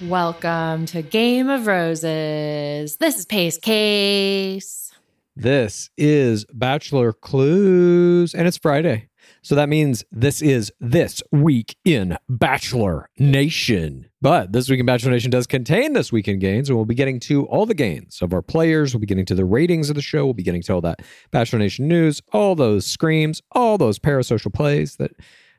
Welcome to Game of Roses. This is Pace Case. This is Bachelor Clues, and it's Friday. So that means this is This Week in Bachelor Nation. But This Week in Bachelor Nation does contain This Week in Gains, and we'll be getting to all the gains of our players. We'll be getting to the ratings of the show. We'll be getting to all that Bachelor Nation news, all those screams, all those parasocial plays that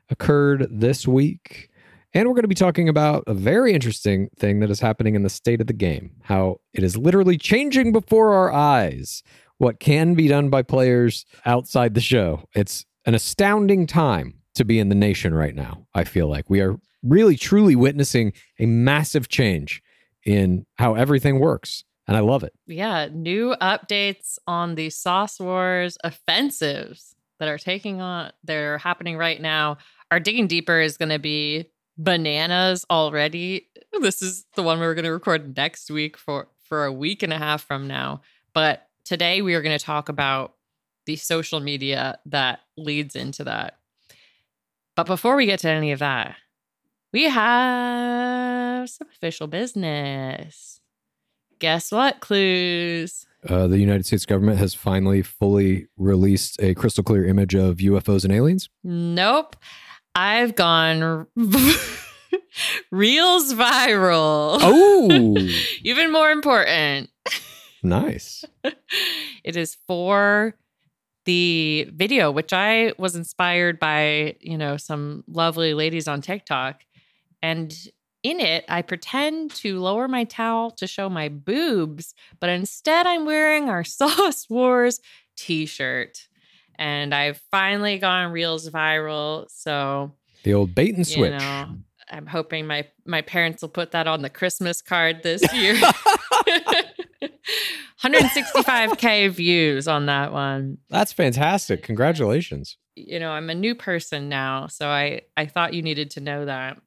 occurred this week. And we're going to be talking about a very interesting thing that is happening in the state of the game, how it is literally changing before our eyes what can be done by players outside the show. It's an astounding time to be in the nation right now. I feel like we are really truly witnessing a massive change in how everything works. And I love it. Yeah, new updates on the Sauce Wars offensives that are taking on, they're happening right now. Our digging deeper is going to be bananas already. This is the one we're going to record next week for for a week and a half from now. But today we are going to talk about the social media that leads into that. But before we get to any of that, we have some official business. Guess what, clues? Uh, the United States government has finally fully released a crystal clear image of UFOs and aliens. Nope. I've gone reels viral. Oh, Even more important. nice. it is for the video, which I was inspired by, you know, some lovely ladies on TikTok. And in it, I pretend to lower my towel to show my boobs, but instead I'm wearing our Sauce Wars t shirt. And I've finally gone reels viral. So, The old bait and you switch. know, I'm hoping my my parents will put that on the Christmas card this year. 165k views on that one. That's fantastic. Congratulations. You know, I'm a new person now, so I I thought you needed to know that.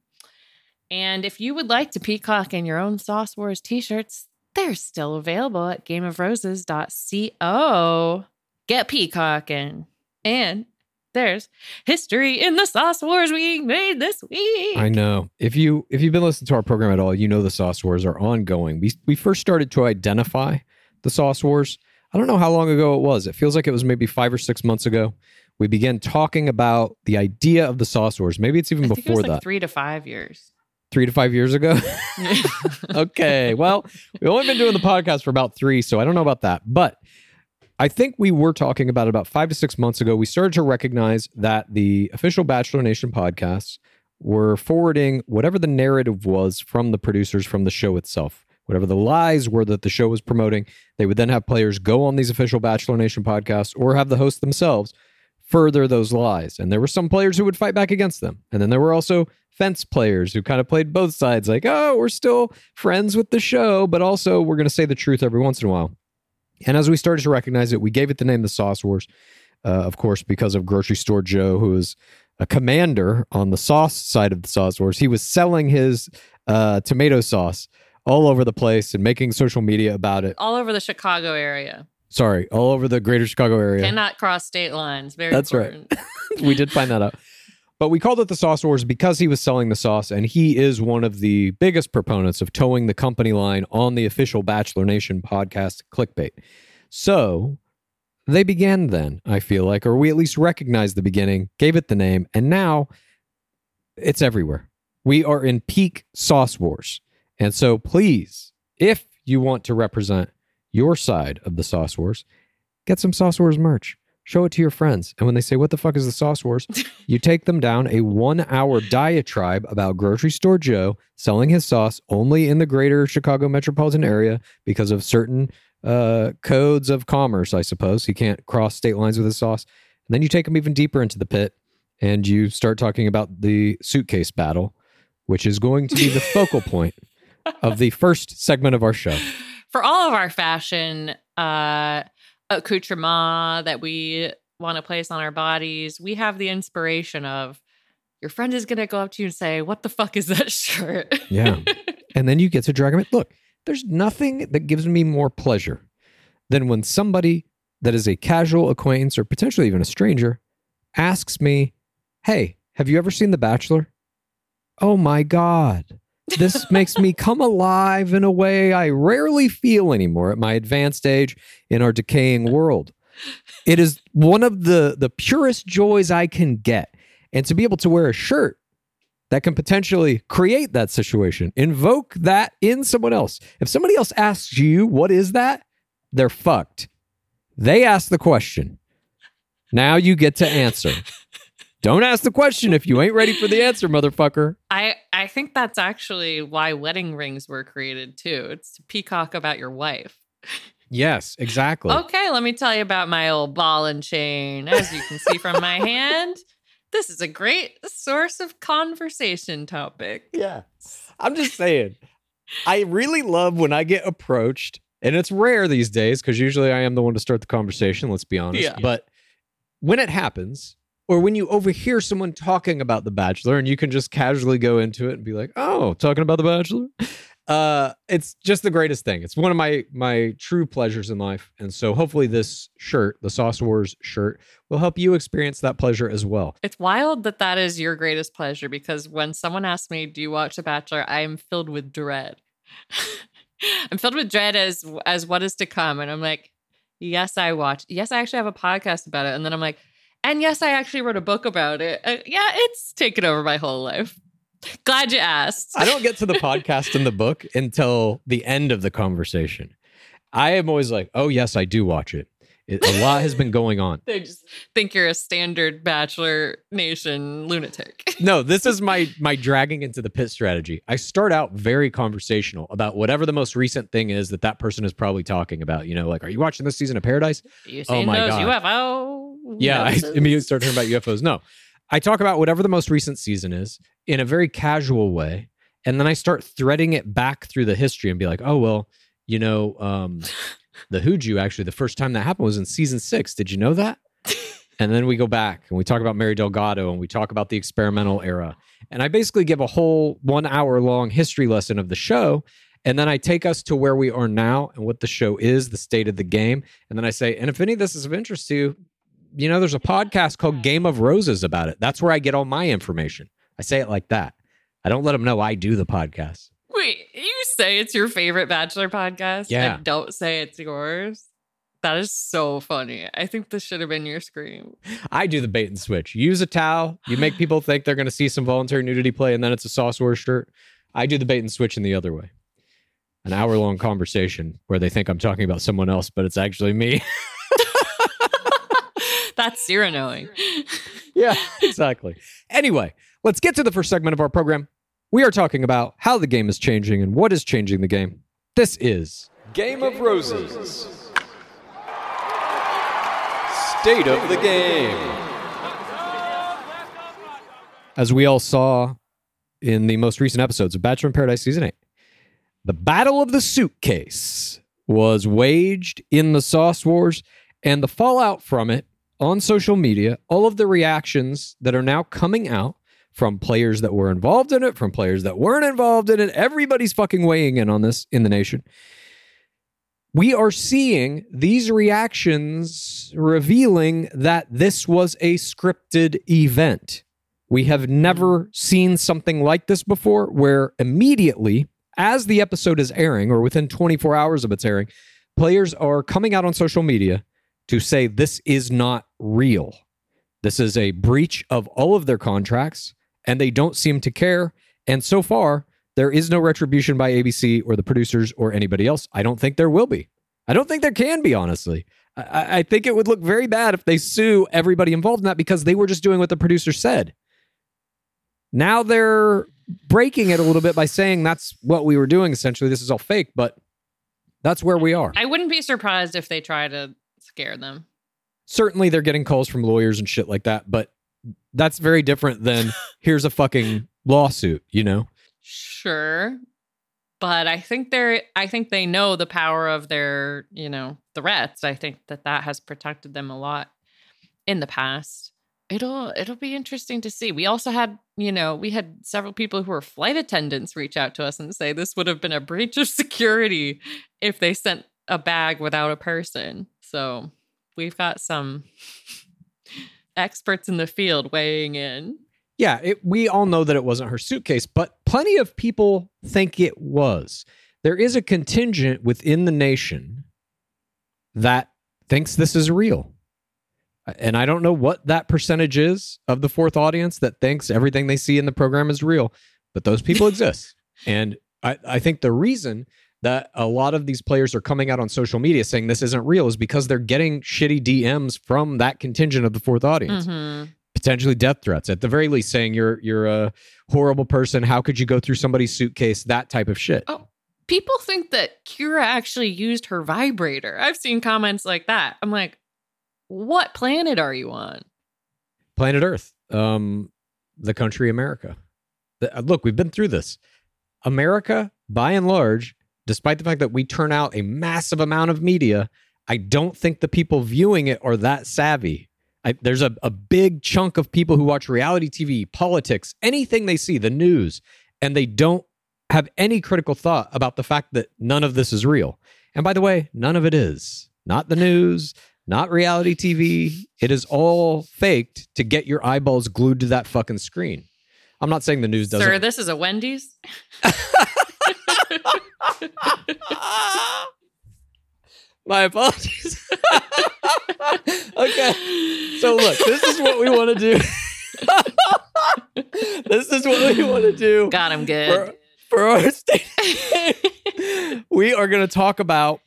And if you would like to peacock in your own Sauce Wars t-shirts, they're still available at gameofroses.co. Get peacocking. And and there's history in the Sauce Wars we made this week. I know. If you if you've been listening to our program at all, you know the sauce wars are ongoing. We we first started to identify the sauce wars. I don't know how long ago it was. It feels like it was maybe five or six months ago. We began talking about the idea of the sauce wars. Maybe it's even it before was like that. three to five years. Three to five years ago. okay. Well, we've only been doing the podcast for about three, so I don't know about that. But I think we were talking about about five to six months ago. We started to recognize that the official Bachelor Nation podcasts were forwarding whatever the narrative was from the producers from the show itself. Whatever the lies were that the show was promoting, they would then have players go on these official Bachelor Nation podcasts or have the hosts themselves further those lies. And there were some players who would fight back against them. And then there were also fence players who kind of played both sides like, oh, we're still friends with the show, but also we're going to say the truth every once in a while. And as we started to recognize it, we gave it the name the Sauce Wars, uh, of course, because of Grocery Store Joe, who is a commander on the sauce side of the Sauce Wars. He was selling his uh, tomato sauce all over the place and making social media about it. All over the Chicago area. Sorry, all over the greater Chicago area. Cannot cross state lines. Very That's right. we did find that out. But we called it the Sauce Wars because he was selling the sauce, and he is one of the biggest proponents of towing the company line on the official Bachelor Nation podcast, Clickbait. So they began then, I feel like, or we at least recognized the beginning, gave it the name, and now it's everywhere. We are in peak Sauce Wars. And so please, if you want to represent your side of the Sauce Wars, get some Sauce Wars merch. Show it to your friends. And when they say, What the fuck is the Sauce Wars? you take them down a one hour diatribe about Grocery Store Joe selling his sauce only in the greater Chicago metropolitan area because of certain uh, codes of commerce, I suppose. He can't cross state lines with his sauce. And then you take them even deeper into the pit and you start talking about the suitcase battle, which is going to be the focal point of the first segment of our show. For all of our fashion uh, accoutrement that we want to place on our bodies, we have the inspiration of your friend is going to go up to you and say, What the fuck is that shirt? Yeah. and then you get to drag in. Look, there's nothing that gives me more pleasure than when somebody that is a casual acquaintance or potentially even a stranger asks me, Hey, have you ever seen The Bachelor? Oh my God. This makes me come alive in a way I rarely feel anymore at my advanced age in our decaying world. It is one of the the purest joys I can get. And to be able to wear a shirt that can potentially create that situation, invoke that in someone else. If somebody else asks you, what is that? They're fucked. They ask the question. Now you get to answer. Don't ask the question if you ain't ready for the answer, motherfucker. I I think that's actually why wedding rings were created too. It's to peacock about your wife. Yes, exactly. Okay, let me tell you about my old ball and chain. As you can see from my hand, this is a great source of conversation topic. Yeah. I'm just saying. I really love when I get approached, and it's rare these days because usually I am the one to start the conversation, let's be honest. Yeah. But when it happens, or when you overhear someone talking about The Bachelor and you can just casually go into it and be like, oh, talking about The Bachelor? Uh, it's just the greatest thing. It's one of my my true pleasures in life. And so hopefully this shirt, the Sauce Wars shirt, will help you experience that pleasure as well. It's wild that that is your greatest pleasure because when someone asks me, "Do you watch The Bachelor?" I am filled with dread. I'm filled with dread as as what is to come, and I'm like, "Yes, I watch. Yes, I actually have a podcast about it." And then I'm like, "And yes, I actually wrote a book about it." Uh, yeah, it's taken over my whole life. Glad you asked. I don't get to the podcast and the book until the end of the conversation. I am always like, oh, yes, I do watch it. It a lot has been going on. They just think you're a standard Bachelor Nation lunatic. No, this is my my dragging into the pit strategy. I start out very conversational about whatever the most recent thing is that that person is probably talking about. You know, like, are you watching this season of Paradise? You Oh my those God. UFO? Yeah, I immediately start talking about UFOs. No, I talk about whatever the most recent season is in a very casual way, and then I start threading it back through the history and be like, oh well, you know, um, the Hooju actually the first time that happened was in season six. Did you know that? and then we go back and we talk about Mary Delgado and we talk about the experimental era, and I basically give a whole one hour long history lesson of the show. And then I take us to where we are now and what the show is, the state of the game. And then I say, and if any of this is of interest to you, you know, there's a podcast called Game of Roses about it. That's where I get all my information. I say it like that. I don't let them know I do the podcast. Wait, you say it's your favorite Bachelor podcast? Yeah. And don't say it's yours? That is so funny. I think this should have been your scream. I do the bait and switch. Use a towel. You make people think they're going to see some voluntary nudity play, and then it's a sauce war shirt. I do the bait and switch in the other way. An hour long conversation where they think I'm talking about someone else, but it's actually me. That's zero knowing. yeah, exactly. Anyway, let's get to the first segment of our program. We are talking about how the game is changing and what is changing the game. This is Game of Roses. State of the game. As we all saw in the most recent episodes of Bachelor in Paradise Season 8, the Battle of the Suitcase was waged in the Sauce Wars, and the fallout from it on social media, all of the reactions that are now coming out from players that were involved in it, from players that weren't involved in it, everybody's fucking weighing in on this in the nation. We are seeing these reactions revealing that this was a scripted event. We have never seen something like this before, where immediately, as the episode is airing, or within 24 hours of its airing, players are coming out on social media to say this is not real. This is a breach of all of their contracts, and they don't seem to care. And so far, there is no retribution by ABC or the producers or anybody else. I don't think there will be. I don't think there can be, honestly. I- I, think it would look very bad if they sue everybody involved in that because they were just doing what the producer said. Now they're breaking it a little bit by saying that's what we were doing. Essentially, this is all fake, but that's where we are. I wouldn't be surprised if they try to scare them. certainly they're getting calls from lawyers and shit like that, but that's very different than here's a fucking lawsuit, you know? Sure. But I think they're I think they know the power of their, you know, threats. I think that that has protected them a lot in the past. It'll it'll be interesting to see. We also had, you know, we had several people who were flight attendants reach out to us and say this would have been a breach of security if they sent a bag without a person. So, we've got some experts in the field weighing in. Yeah, it, we all know that it wasn't her suitcase, but plenty of people think it was. There is a contingent within the nation that thinks this is real. And I don't know what that percentage is of the fourth audience that thinks everything they see in the program is real, but those people exist. And I, I think the reason that a lot of these players are coming out on social media saying this isn't real is because they're getting shitty DMs from that contingent of the fourth audience. Mhm. Potentially death threats, at the very least, saying you're you're a horrible person. How could you go through somebody's suitcase? That type of shit. Oh, people think that Kira actually used her vibrator. I've seen comments like that. I'm like, what planet are you on? planet Earth, um, the country America. The- uh, look, we've been through this. America, by and large, despite the fact that we turn out a massive amount of media, I don't think the people viewing it are that savvy. I, there's a, a big chunk of people who watch reality TV, politics, anything they see, the news, and they don't have any critical thought about the fact that none of this is real. And by the way, none of it is. Not the news, not reality TV. It is all faked to get your eyeballs glued to that fucking screen. I'm not saying the news doesn't. Sir, this is a Wendy's. My apologies. okay. So look, this is what we want to do. this is what we want to do Got him for, good. for our state. we are going to talk about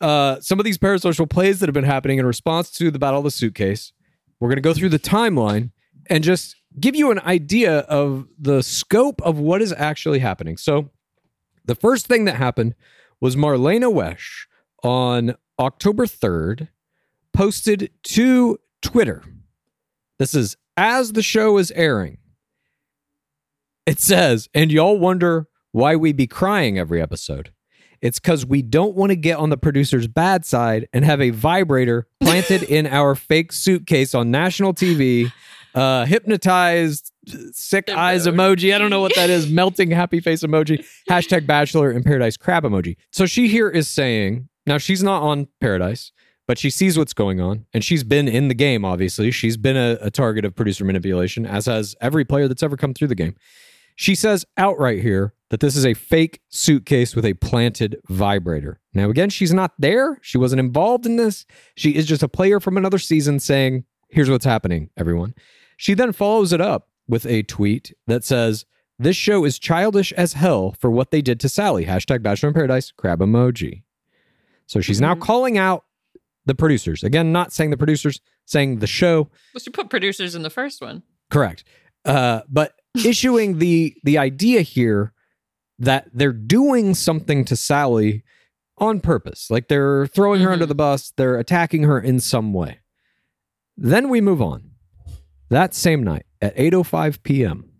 uh, some of these parasocial plays that have been happening in response to the Battle of the Suitcase. We're going to go through the timeline and just give you an idea of the scope of what is actually happening. So, the first thing that happened was Marlena Wesh on October 3rd posted to Twitter. This is as the show is airing. It says, and y'all wonder why we be crying every episode. It's because we don't want to get on the producer's bad side and have a vibrator planted in our fake suitcase on national TV, uh, hypnotized, sick eyes emoji. I don't know what that is. Melting happy face emoji. Hashtag bachelor in paradise crab emoji. So she here is saying, now she's not on paradise, but she sees what's going on and she's been in the game, obviously. She's been a, a target of producer manipulation, as has every player that's ever come through the game. She says outright here that this is a fake suitcase with a planted vibrator. Now, again, she's not there. She wasn't involved in this. She is just a player from another season saying, here's what's happening, everyone. She then follows it up with a tweet that says, this show is childish as hell for what they did to Sally. Hashtag Bachelor in Paradise, crab emoji. So she's now Mhm. calling out the producers. Again, not saying the producers, saying the show. We should put producers in the first one. Correct. Uh, but issuing the the idea here that they're doing something to Sally on purpose, like they're throwing her Mhm. under the bus, they're attacking her in some way. Then we move on. That same night at 8:05 p.m.,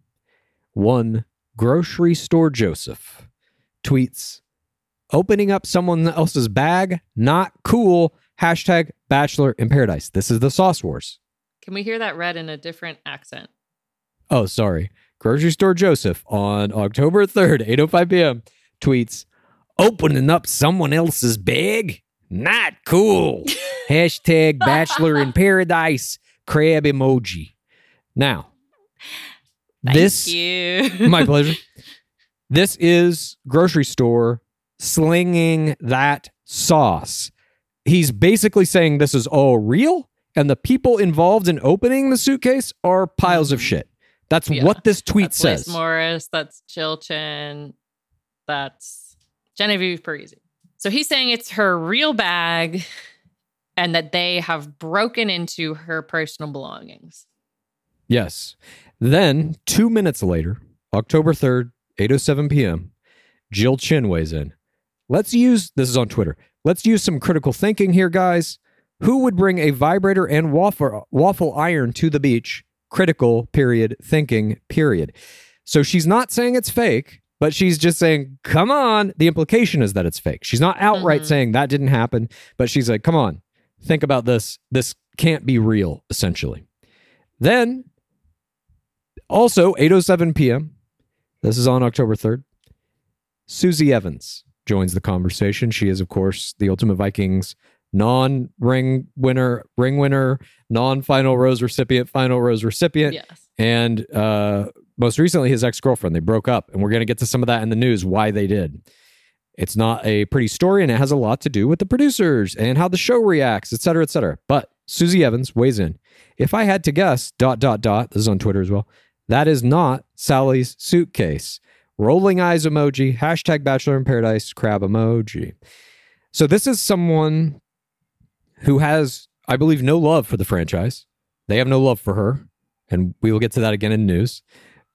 one grocery store Joseph tweets, "Opening up someone else's bag, not cool." Hashtag Bachelor in Paradise. This is the Sauce Wars. Can we hear that read in a different accent? Oh, sorry. Grocery Store Joseph on October 3rd, 8.05 p.m. tweets, opening up someone else's bag? Not cool. Hashtag Bachelor in Paradise crab emoji. Now, Thank this, you. my pleasure. This is grocery store slinging that sauce. He's basically saying this is all real, and the people involved in opening the suitcase are piles of shit. That's Yeah. what this tweet That's Liz says. Morris. That's Jill Chin. That's Genevieve Parisi. So he's saying it's her real bag and that they have broken into her personal belongings. Yes. Then, two minutes later, October 3rd, 8.07 p.m., Jill Chin weighs in. Let's use, this is on Twitter, let's use some critical thinking here, guys. Who would bring a vibrator and waffle, waffle iron to the beach? Critical, period, thinking, period. So she's not saying it's fake, but she's just saying, come on. The implication is that it's fake. She's not outright Mhm. saying that didn't happen, but she's like, come on, think about this. This can't be real, essentially. Then, also 8:07 p.m. This is on October 3rd. Susie Evans joins the conversation. She is, of course, the Ultimate Vikings non-ring winner, ring winner, non-final rose recipient, final rose recipient, Yes. and uh, most recently his ex-girlfriend. They broke up, and we're going to get to some of that in the news why they did. It's not a pretty story, and it has a lot to do with the producers and how the show reacts, et cetera, et cetera. But Susie Evans weighs in. If I had to guess, dot, dot, dot, this is on Twitter as well, that is not Sally's suitcase. Rolling eyes emoji, hashtag Bachelor in Paradise, crab emoji. So this is someone who has, I believe, no love for the franchise. They have no love for her. And we will get to that again in news.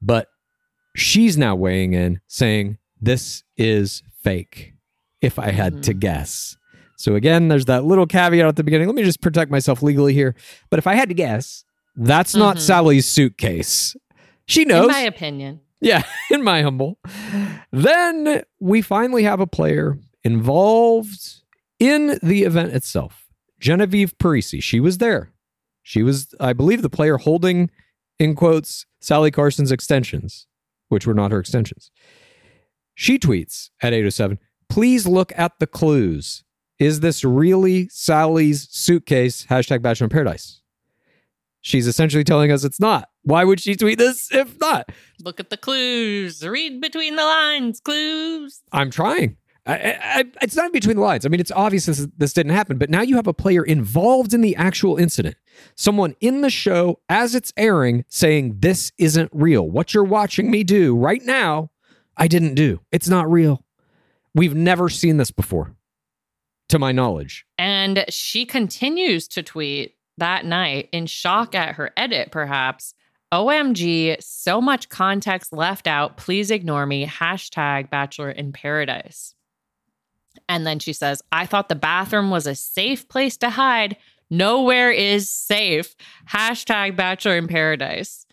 But she's now weighing in saying, this is fake, if I had to guess. So again, there's that little caveat at the beginning. Let me just protect myself legally here. But if I had to guess, that's not Mhm. Sally's suitcase. She knows. In my opinion. Yeah, in my humble. Then we finally have a player involved in the event itself. Genevieve Parisi. She was there. She was, I believe, the player holding, in quotes, Sally Carson's extensions, which were not her extensions. She tweets at 807 Please look at the clues. Is this really Sally's suitcase? Hashtag Bachelor in Paradise. She's essentially telling us it's not. Why would she tweet this if not? Look at the clues. Read between the lines. Clues. I'm trying. I, I, it's not between the lines. I mean, it's obvious this, this didn't happen, but now you have a player involved in the actual incident. Someone in the show as it's airing saying, This isn't real. What you're watching me do right now, I didn't do. It's not real. We've never seen this before, to my knowledge. And she continues to tweet that night in shock at her edit, perhaps. OMG, so much context left out. Please ignore me. Hashtag Bachelor in Paradise. And then she says, I thought the bathroom was a safe place to hide. Nowhere is safe. Hashtag Bachelor in Paradise.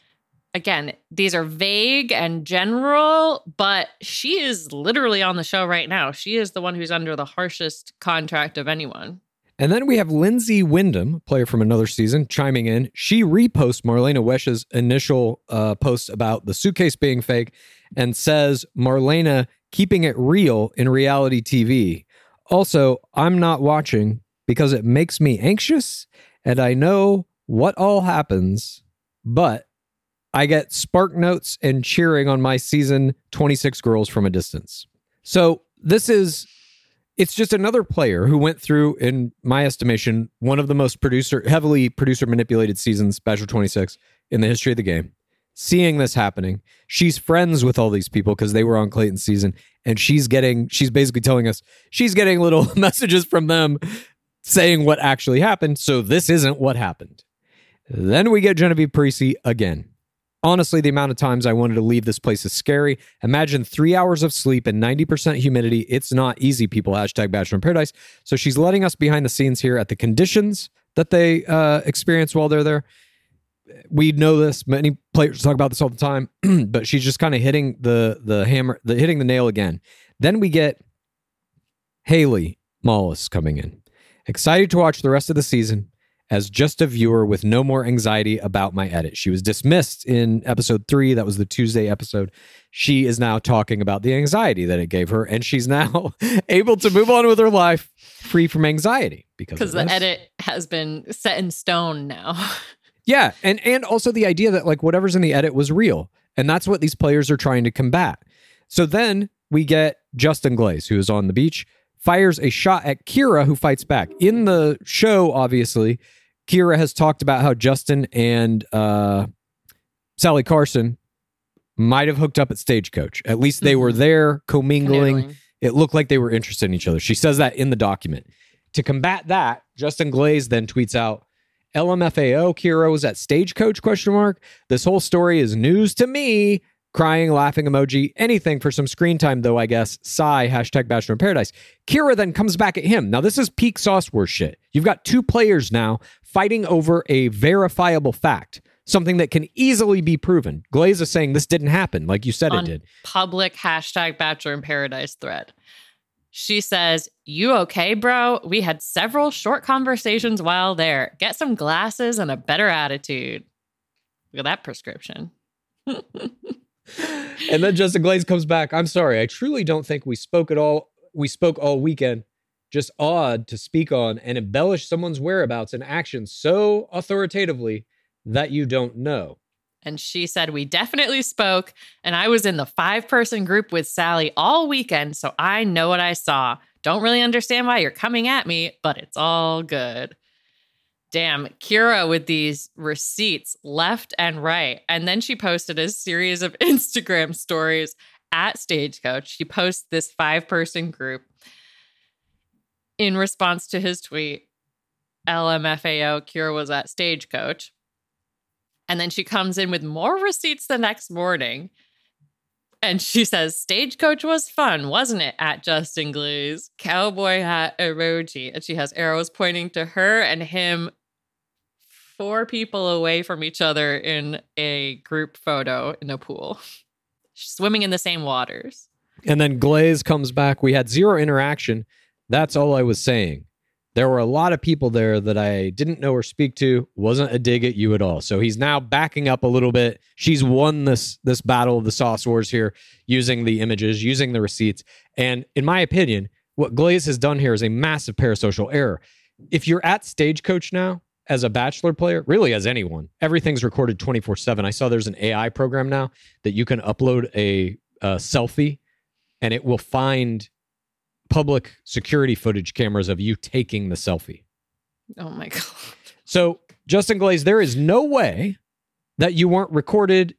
Again, these are vague and general, but she is literally on the show right now. She is the one who's under the harshest contract of anyone. And then we have Lyndsey Windham, player from another season, chiming in. She reposts Marlena Wesh's initial uh, post about the suitcase being fake and says Marlena keeping it real in reality TV. Also, I'm not watching because it makes me anxious and I know what all happens, but I get spark notes and cheering on my season 26 girls from a distance. So this is it's just another player who went through, in my estimation, one of the most producer heavily producer manipulated seasons, Bachelor 26, in the history of the game. Seeing this happening, she's friends with all these people because they were on Clayton's season, and she's getting, she's basically telling us she's getting little messages from them saying what actually happened. So this isn't what happened. Then we get Genevieve Parisi again. Honestly, the amount of times I wanted to leave this place is scary. Imagine three hours of sleep and 90% humidity. It's not easy, people. Hashtag Bachelor in Paradise. So she's letting us behind the scenes here at the conditions that they uh, experience while they're there. We know this. Many players talk about this all the time, but she's just kind of hitting the the hammer, the hitting the nail again. Then we get Hailey Malles coming in. Excited to watch the rest of the season as just a viewer with no more anxiety about my edit. She was dismissed in episode three. That was the Tuesday episode. She is now talking about the anxiety that it gave her, and she's now able to move on with her life free from anxiety because the this. edit has been set in stone now. Yeah, and and also the idea that like whatever's in the edit was real, and that's what these players are trying to combat. So then we get Justin Glaze, who is on the beach, fires a shot at Kira, who fights back. In the show, obviously, Kira has talked about how Justin and uh, Sally Carson might have hooked up at Stagecoach. At least they were there commingling. Canoodling. It looked like they were interested in each other. She says that in the document. To combat that, Justin Glaze then tweets out, LMFAO Kira was at Stagecoach question mark. This whole story is news to me. Crying, laughing emoji, anything for some screen time, though, I guess. Sigh, hashtag Bachelor in Paradise. Kira then comes back at him. Now, this is peak sauce wars shit. You've got two players now fighting over a verifiable fact, something that can easily be proven. Glaze is saying this didn't happen, like you said On it did. public hashtag Bachelor in Paradise thread. She says, You okay, bro? We had several short conversations while there. Get some glasses and a better attitude. Look at that prescription. and then Justin Glaze comes back. I'm sorry. I truly don't think we spoke at all. We spoke all weekend. Just odd to speak on and embellish someone's whereabouts and actions so authoritatively that you don't know. And she said, We definitely spoke. And I was in the five person group with Sally all weekend. So I know what I saw. Don't really understand why you're coming at me, but it's all good. Damn, Kira with these receipts left and right. And then she posted a series of Instagram stories at Stagecoach. She posts this five person group in response to his tweet. LMFAO, Kira was at Stagecoach. And then she comes in with more receipts the next morning. And she says, Stagecoach was fun, wasn't it? At Justin Glaze. Cowboy hat emoji. And she has arrows pointing to her and him, four people away from each other in a group photo in a pool, swimming in the same waters. And then Glaze comes back. We had zero interaction. That's all I was saying. There were a lot of people there that I didn't know or speak to. Wasn't a dig at you at all. So he's now backing up a little bit. She's won this this battle of the sauce wars here, using the images, using the receipts. And in my opinion, what Glaze has done here is a massive parasocial error. If you're at Stagecoach now as a bachelor player, really as anyone, everything's recorded 24 7. I saw there's an AI program now that you can upload a, a selfie and it will find public security footage cameras of you taking the selfie. Oh my God. So, Justin Glaze, there is no way that you weren't recorded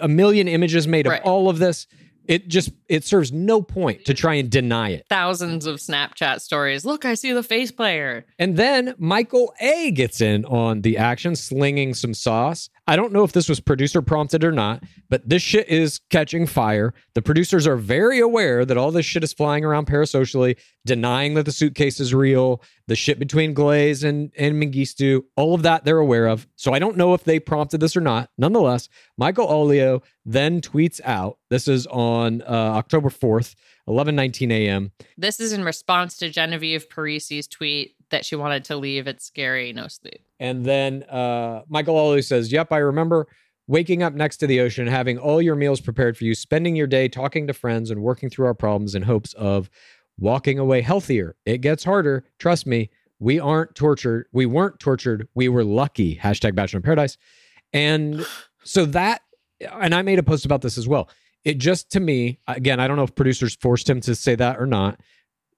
a million images made of Right. all of this. It just it serves no point to try and deny it. Thousands of Snapchat stories. Look, I see the face player. And then Michael A gets in on the action, slinging some sauce. I don't know if this was producer prompted or not, but this shit is catching fire. The producers are very aware that all this shit is flying around parasocially, denying that the suitcase is real, the shit between Glaze and, and Mengistu, all of that they're aware of. So I don't know if they prompted this or not. Nonetheless, Michael Allio then tweets out, this is on uh, October 4th, 11:19 a.m. This is in response to Genevieve Parisi's tweet that she wanted to leave. It's scary, no sleep. And then uh, Michael Allio says, Yep, I remember waking up next to the ocean, having all your meals prepared for you, spending your day talking to friends and working through our problems in hopes of walking away healthier. It gets harder. Trust me. We aren't tortured. We weren't tortured. We were lucky. Hashtag Bachelor in Paradise. And so that, and I made a post about this as well. It just to me, again, I don't know if producers forced him to say that or not,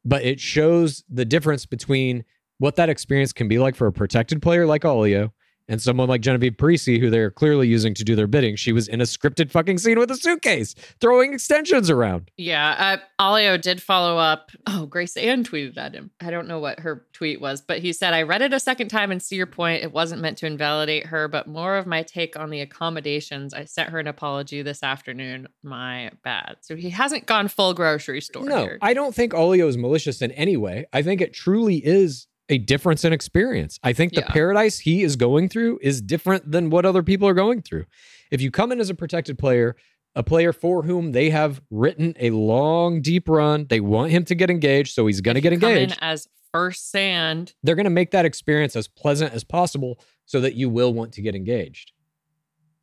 but it shows the difference between what that experience can be like for a protected player like Allio and someone like Genevieve Parisi, who they're clearly using to do their bidding. She was in a scripted fucking scene with a suitcase, throwing extensions around. Yeah, uh, Allio did follow up. Oh, Grace Ann tweeted at him. I don't know what her tweet was, but he said, I read it a second time and see your point. It wasn't meant to invalidate her, but more of my take on the accommodations. I sent her an apology this afternoon. My bad. So he hasn't gone full grocery store No, here. I don't think Allio is malicious in any way. I think it truly is a difference in experience. I think the Yeah. paradise he is going through is different than what other people are going through. If you come in as a protected player, a player for whom they have written a long, deep run, they want him to get engaged, so he's going to get you come in engaged. as first sand. they're going to make that experience as pleasant as possible so that you will want to get engaged.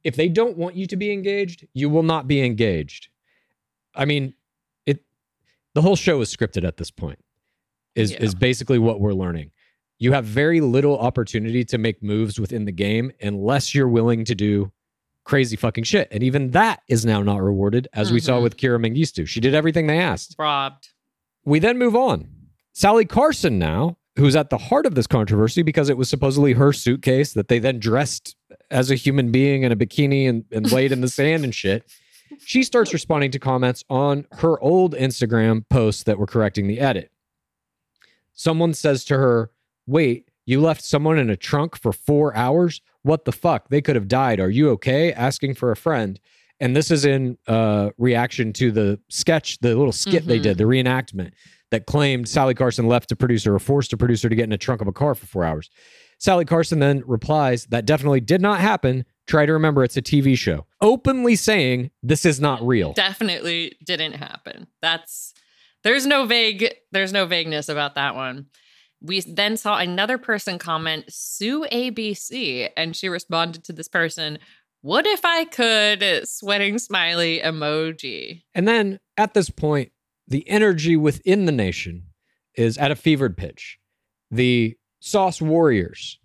If they don't want you to be engaged, you will not be engaged. I mean, it the whole show is scripted at this point. Is Yeah. is basically what we're learning. You have very little opportunity to make moves within the game unless you're willing to do crazy fucking shit. And even that is now not rewarded, as we saw Mhm. with Kira Mengistu. She did everything they asked. Robbed. We then move on. Sally Carson now, who's at the heart of this controversy because it was supposedly her suitcase that they then dressed as a human being in a bikini and, and laid in the sand and shit. She starts responding to comments on her old Instagram posts that were correcting the edit. Someone says to her, Wait, you left someone in a trunk for four hours? What the fuck? They could have died. Are you okay? Asking for a friend. And this is in uh, reaction to the sketch, the little skit they Mhm. did, the reenactment that claimed Sally Carson left a producer or forced a producer to get in a trunk of a car for four hours. Sally Carson then replies, That definitely did not happen. Try to remember it's a TV show. Openly saying this is not real. Definitely didn't happen. That's there's no vague there's no vagueness about that one. We then saw another person comment Sue ABC and she responded to this person, "What if I could sweating smiley emoji?" And then at this point, the energy within the nation is at a fevered pitch. The Sauce Warriors,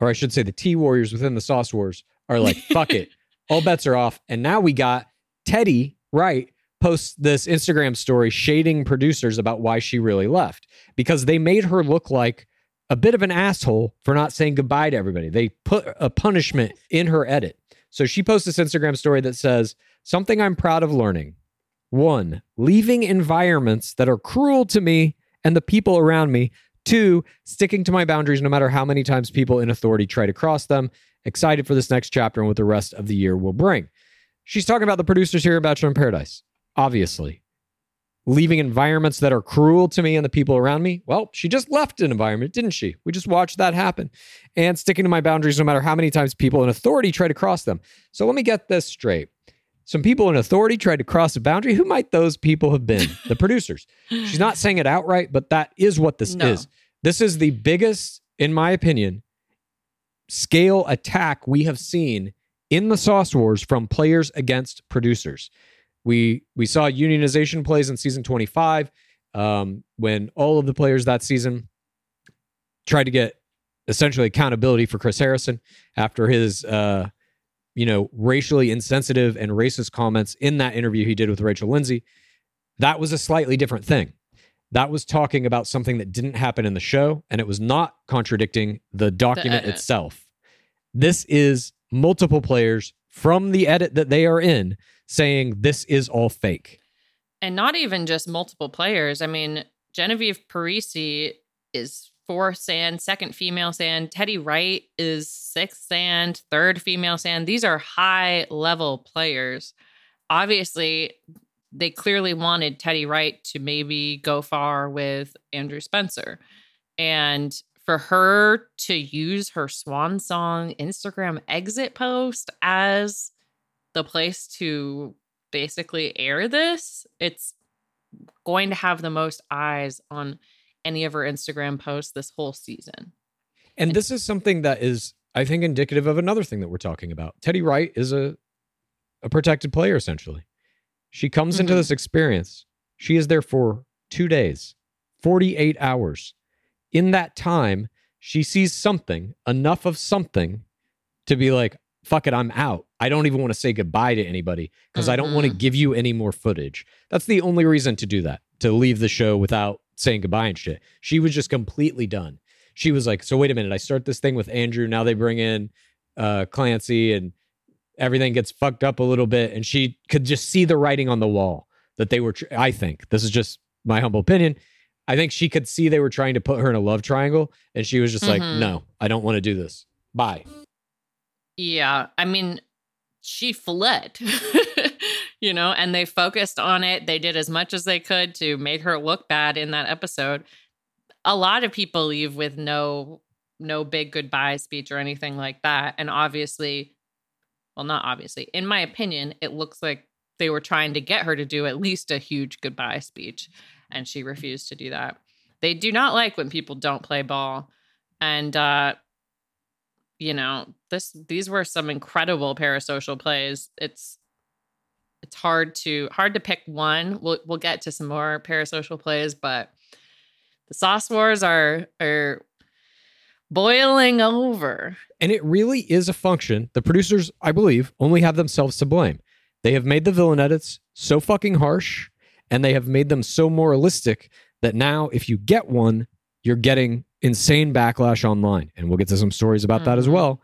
or I should say the T Warriors within the Sauce Wars, are like, fuck it. All bets are off. And now we got Teddy Wright posts this Instagram story shading producers about why she really left because they made her look like a bit of an asshole for not saying goodbye to everybody. They put a punishment in her edit. So she posts this Instagram story that says, Something I'm proud of learning. One, leaving environments that are cruel to me and the people around me. Two, sticking to my boundaries no matter how many times people in authority try to cross them. Excited for this next chapter and what the rest of the year will bring. She's talking about the producers here at Bachelor in Paradise, obviously. Leaving environments that are cruel to me and the people around me. Well, she just left an environment, didn't she? We just watched that happen. And sticking to my boundaries no matter how many times people in authority try to cross them. So let me get this straight. Some people in authority tried to cross a boundary. Who might those people have been? The producers. She's not saying it outright, but that is what this No. is. This is the biggest, in my opinion, scale attack we have seen in the Sauce Wars from players against producers. We we saw unionization plays in season 25 um, when all of the players that season tried to get essentially accountability for Chris Harrison after his uh, you know racially insensitive and racist comments in that interview he did with Rachel Lindsay. That was a slightly different thing. That was talking about something that didn't happen in the show, and it was not contradicting the document edit. itself. This is multiple players from the edit that they are in saying this is all fake. and not even just multiple players. I mean, Genevieve Parisi is fourth sand, second female sand. Teddy Wright is sixth sand, third female sand. These are high level players. Obviously, they clearly wanted Teddy Wright to maybe go far with Andrew Spencer. And for her to use her swan song Instagram exit post as the place to basically air this, it's going to have the most eyes on any of her Instagram posts this whole season. And this is something that is, I think, indicative of another thing that we're talking about. Teddy Wright is a a protected player, essentially. She comes into Mhm. this experience. She is there for two days, 48 hours. In that time, she sees something, enough of something to be like, fuck it, I'm out. I don't even want to say goodbye to anybody because I don't want to Mhm. give you any more footage. That's the only reason to do that, to leave the show without saying goodbye and shit. She was just completely done. She was like, so wait a minute, I start this thing with Andrew. Now they bring in uh, Clancy and everything gets fucked up a little bit. And she could just see the writing on the wall that they were, tr- I think, this is just my humble opinion. I think she could see they were trying to put her in a love triangle. And she was just like, Mhm. no, I don't want to do this. Bye. Yeah, I mean, she fled, you know, and they focused on it. They did as much as they could to make her look bad in that episode. A lot of people leave with no no big goodbye speech or anything like that. And obviously, well, not obviously, in my opinion, it looks like they were trying to get her to do at least a huge goodbye speech, and she refused to do that. They do not like when people don't play ball. And uh you know this these were some incredible parasocial plays it's it's hard to hard to pick one we'll we'll get to some more parasocial plays but the sauce wars are are boiling over And it really is a function. The producers, I believe, only have themselves to blame. They have made the villain edits so fucking harsh and they have made them so moralistic that now if you get one, you're getting insane backlash online. And we'll get to some stories about that as Mhm. well.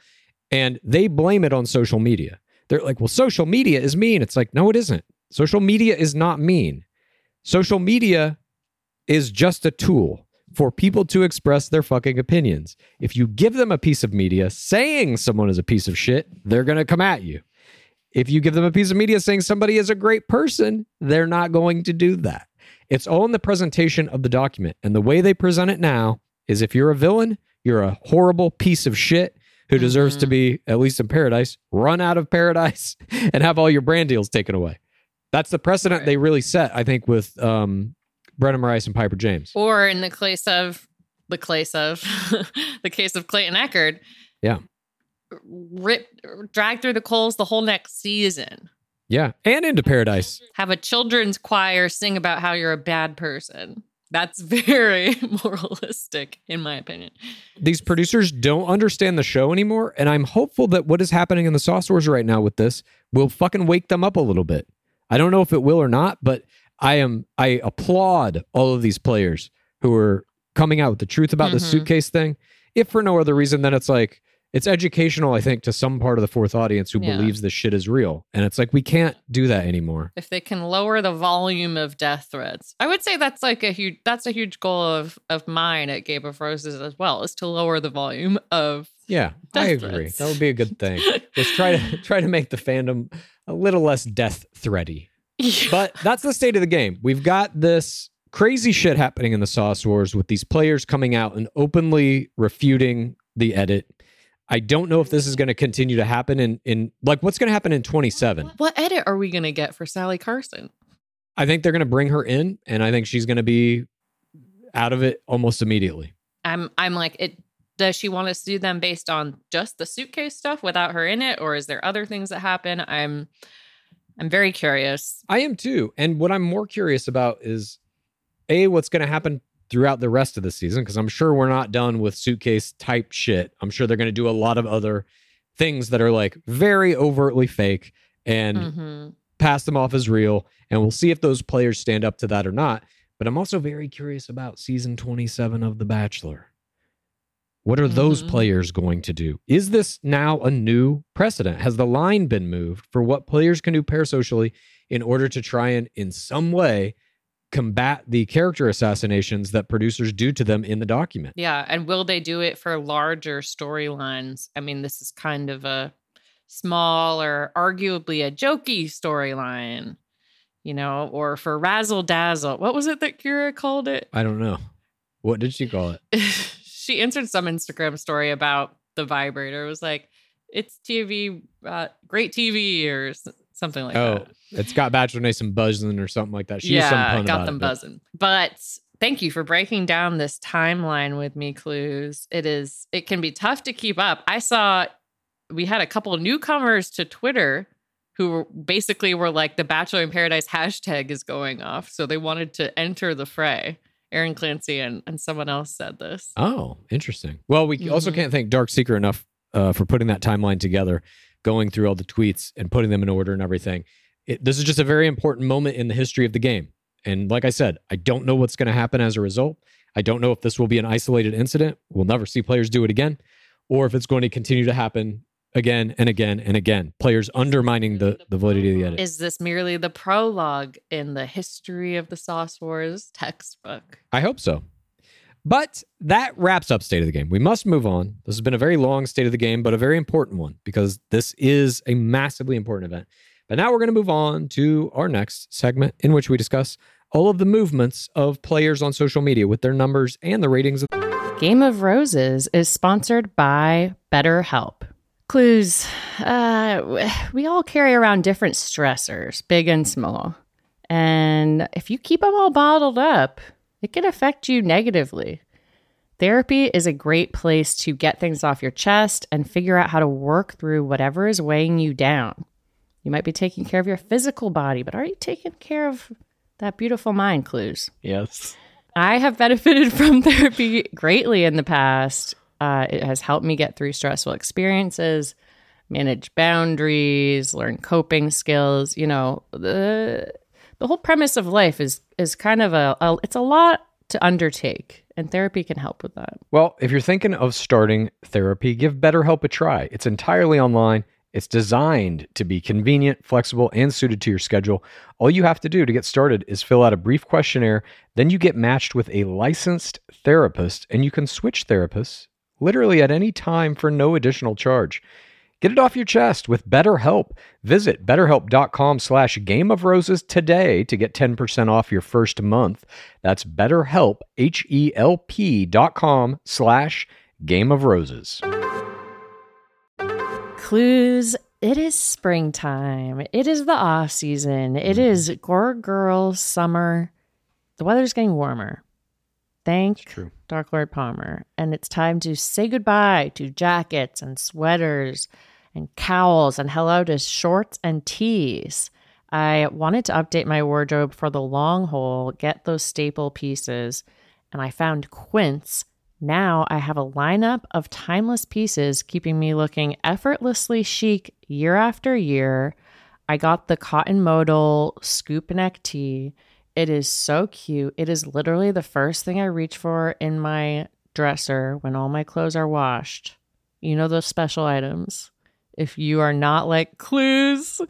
And they blame it on social media. They're like, well, social media is mean. It's like, no, it isn't. Social media is not mean. Social media is just a tool for people to express their fucking opinions. If you give them a piece of media saying someone is a piece of shit, they're going to come at you. If you give them a piece of media saying somebody is a great person, they're not going to do that. It's all in the presentation of the document. And the way they present it now is if you're a villain, you're a horrible piece of shit who deserves to Mhm. be, at least in paradise, run out of paradise and have all your brand deals taken away. That's the precedent Right. they really set, I think, with um, Brendan Morais and Pieper James. or in the case of the case of the case of clayton echard Yeah. rip drag through the coals the whole next season Yeah. And into paradise. have a children's choir sing about how you're a bad person That's very moralistic, in my opinion. These producers don't understand the show anymore, and I'm hopeful that what is happening in the Sauce Wars right now with this will fucking wake them up a little bit. I don't know if it will or not, but I am I applaud all of these players who are coming out with the truth about the Mhm. suitcase thing. If for no other reason than it's like it's educational, I think, to some part of the fourth audience who Yeah. believes this shit is real. And it's like we can't do that anymore. If they can lower the volume of death threats, I would say that's like a huge that's a huge goal of of mine at Game of Roses as well, is to lower the volume of Yeah, I agree. threats. That would be a good thing. Just try to try to make the fandom a little less death thready. But that's the state of the game. We've got this crazy shit happening in the Sauce Wars with these players coming out and openly refuting the edit. I don't know if this is going to continue to happen in in like what's going to happen in 27. what edit are we gonna get for Sally Carson? I think they're going to bring her in and I think she's going to be out of it almost immediately. I'm I'm like it does she want us to do them based on just the suitcase stuff without her in it or is there other things that happen i'm i'm very curious I am too. And what I'm more curious about is A, what's going to happen throughout the rest of the season, because I'm sure we're not done with suitcase type shit. I'm sure they're going to do a lot of other things that are like very overtly fake and Mhm. pass them off as real. And we'll see if those players stand up to that or not. But I'm also very curious about season 27 of The Bachelor. What are those Mhm. players going to do? Is this now a new precedent? Has the line been moved for what players can do parasocially in order to try and, in some way, combat the character assassinations that producers do to them in the document? yeah and will they do it for larger storylines i mean this is kind of a small or arguably a jokey storyline you know or for razzle dazzle what was it that kira called it I don't know. What did she call it? she answered some Instagram story about the vibrator. It was like, it's TV, uh, great TV, or s- something like Oh, that. Oh, it's got Bachelor Nation buzzing or something like that. She yeah, got them it, buzzing. But thank you for breaking down this timeline with me, Clues. It is, it can be tough to keep up. I saw we had a couple newcomers to Twitter who were basically were like the Bachelor in Paradise hashtag is going off, so they wanted to enter the fray. Aaron Clancy and, and someone else said this. Oh, interesting. Well, we also Mhm. can't thank Dark Seeker enough uh, for putting that timeline together, going through all the tweets and putting them in order and everything. It, this is just a very important moment in the history of the game. And like I said, I don't know what's going to happen as a result. I don't know if this will be an isolated incident. We'll never see players do it again, or if it's going to continue to happen again and again and again. Players undermining the, the validity of the edit. Is this merely the prologue in the history of the Sauce Wars textbook? I hope so. But that wraps up State of the Game. We must move on. This has been a very long State of the Game, but a very important one because this is a massively important event. But now we're going to move on to our next segment in which we discuss all of the movements of players on social media with their numbers and the ratings. Game of Roses is sponsored by BetterHelp. Clues. Uh, we all carry around different stressors, big and small. And if you keep them all bottled up, it can affect you negatively. Therapy is a great place to get things off your chest and figure out how to work through whatever is weighing you down. You might be taking care of your physical body, but are you taking care of that beautiful mind, Clues? Yes. I have benefited from therapy greatly in the past. Uh, it has helped me get through stressful experiences, manage boundaries, learn coping skills. You know, the the whole premise of life is is kind of a, a it's a lot to undertake, and therapy can help with that. Well, if you're thinking of starting therapy, give BetterHelp a try. It's entirely online. It's designed to be convenient, flexible, and suited to your schedule. All you have to do to get started is fill out a brief questionnaire. Then you get matched with a licensed therapist, and you can switch therapists literally at any time for no additional charge. Get it off your chest with BetterHelp. Visit betterhelp.com slash game of roses today to get 10% off your first month. That's betterhelp, H-E-L-P dot com slash game of roses. Clues. It is springtime. It is the off season. It mm-hmm. is Gore Girl summer. The weather's getting warmer. Thank. Dark Lord Palmer. And it's time to say goodbye to jackets and sweaters and cowls and hello to shorts and tees. I wanted to update my wardrobe for the long haul, get those staple pieces, and I found Quince. Now I have a lineup of timeless pieces keeping me looking effortlessly chic year after year. I got the cotton modal scoop neck tee. It is so cute. It is literally the first thing I reach for in my dresser when all my clothes are washed. You know those special items. If you are not like Clues,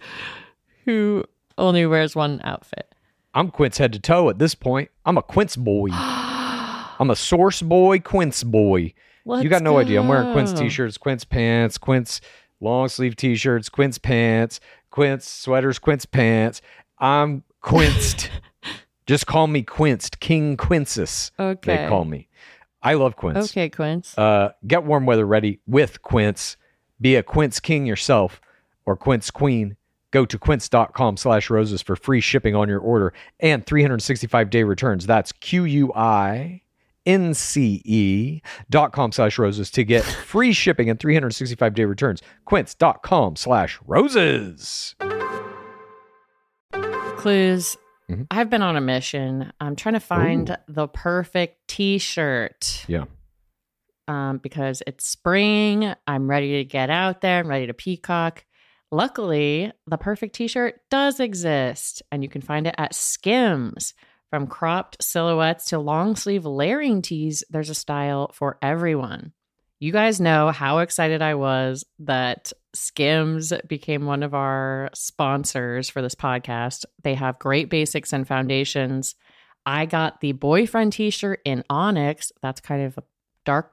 who only wears one outfit. I'm Quince head to toe at this point. I'm a Quince boy. I'm a source boy, Quince boy. Let's you got no idea. I'm wearing Quince t-shirts, Quince pants, Quince long sleeve t-shirts, Quince pants, Quince sweaters, Quince pants. I'm quinced. Just call me quinced, King Quinces. Okay. They call me. I love Quince. Okay, Quince. Uh, get warm weather ready with Quince. Be a Quince king yourself or Quince queen. Go to quince.com slash roses for free shipping on your order and 365 day returns. That's Q U I N C E dot com slash roses to get free shipping and 365 day returns. Quince.com slash roses. Clues. Mhm. I've been on a mission. I'm trying to find the perfect t-shirt. Yeah. Um, because it's spring. I'm ready to get out there. I'm ready to peacock. Luckily, the perfect t-shirt does exist, and you can find it at Skims. From cropped silhouettes to long sleeve layering tees, there's a style for everyone. You guys know how excited I was that Skims became one of our sponsors for this podcast. They have great basics and foundations. I got the boyfriend t shirt in Onyx. That's kind of a dark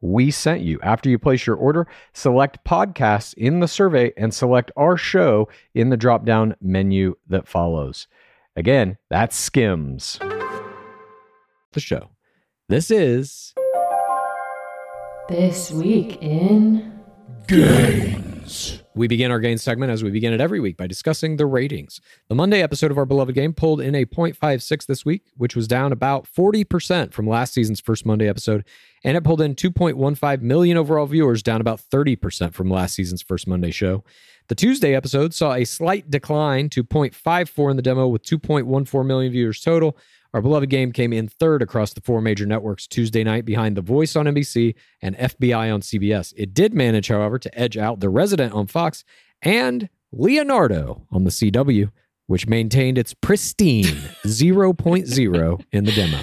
we sent you. After you place your order, select podcasts in the survey and select our show in the drop down menu that follows. Again, that's Skims. The show. This is. This week in. We begin our game segment as we begin it every week by discussing the ratings. The Monday episode of our beloved game pulled in a 0.56 this week, which was down about 40% from last season's first Monday episode, and it pulled in 2.15 million overall viewers, down about 30% from last season's first Monday show. The Tuesday episode saw a slight decline to 0.54 in the demo with 2.14 million viewers total. Our beloved game came in third across the four major networks Tuesday night behind The Voice on NBC and FBI on CBS. It did manage, however, to edge out The Resident on Fox and Leonardo on the CW, which maintained its pristine 0.0 in the demo.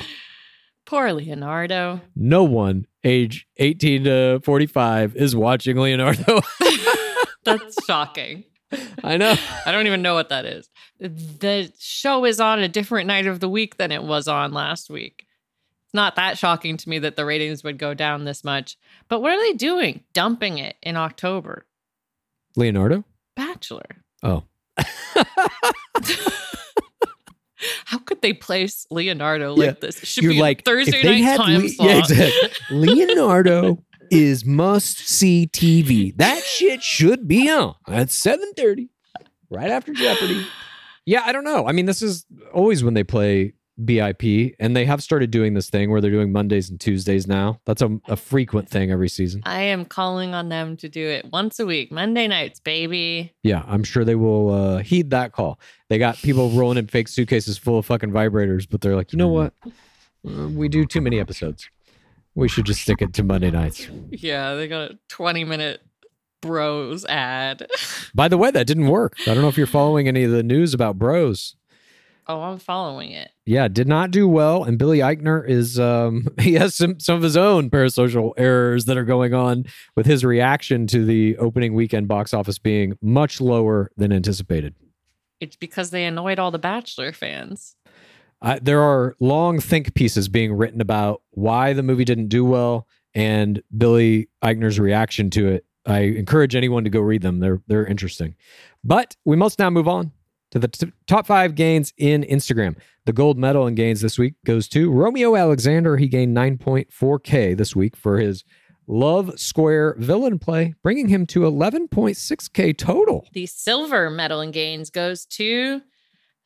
Poor Leonardo. No one age 18 to 45 is watching Leonardo. That's shocking. I know. I don't even know what that is. The show is on a different night of the week than it was on last week. It's not that shocking to me that the ratings would go down this much. But what are they doing? Dumping it in October. Leonardo? Bachelor. Oh. How could they place Leonardo like Yeah. this? It should You're be like Thursday night time Le- slot. yeah, exactly. Leonardo is must see TV. That shit should be on at seven thirty, right after Jeopardy. Yeah, I don't know. I mean, this is always when they play BIP, and they have started doing this thing where they're doing Mondays and Tuesdays now. That's a, a frequent thing every season. I am calling on them to do it once a week, Monday nights, baby. Yeah, I'm sure they will uh, heed that call. They got people rolling in fake suitcases full of fucking vibrators, but they're like, you know what? Uh, we do too many episodes. We should just stick it to Monday nights. Yeah, they got a 20 minute bros ad. By the way, that didn't work. I don't know if you're following any of the news about Bros. oh, I'm following it. Yeah, did not do well. And Billy Eichner is um he has some some of his own parasocial errors that are going on with his reaction to the opening weekend box office being much lower than anticipated. It's because they annoyed all the Bachelor fans. I, there are long think pieces being written about why the movie didn't do well and Billy Eichner's reaction to it. I encourage anyone to go read them. They're they're interesting. But we must now move on to the t- top five gains in Instagram. The gold medal in gains this week goes to Romeo Alexander. He gained 9.4K this week for his Love Square villain play, bringing him to 11.6K total. The silver medal in gains goes to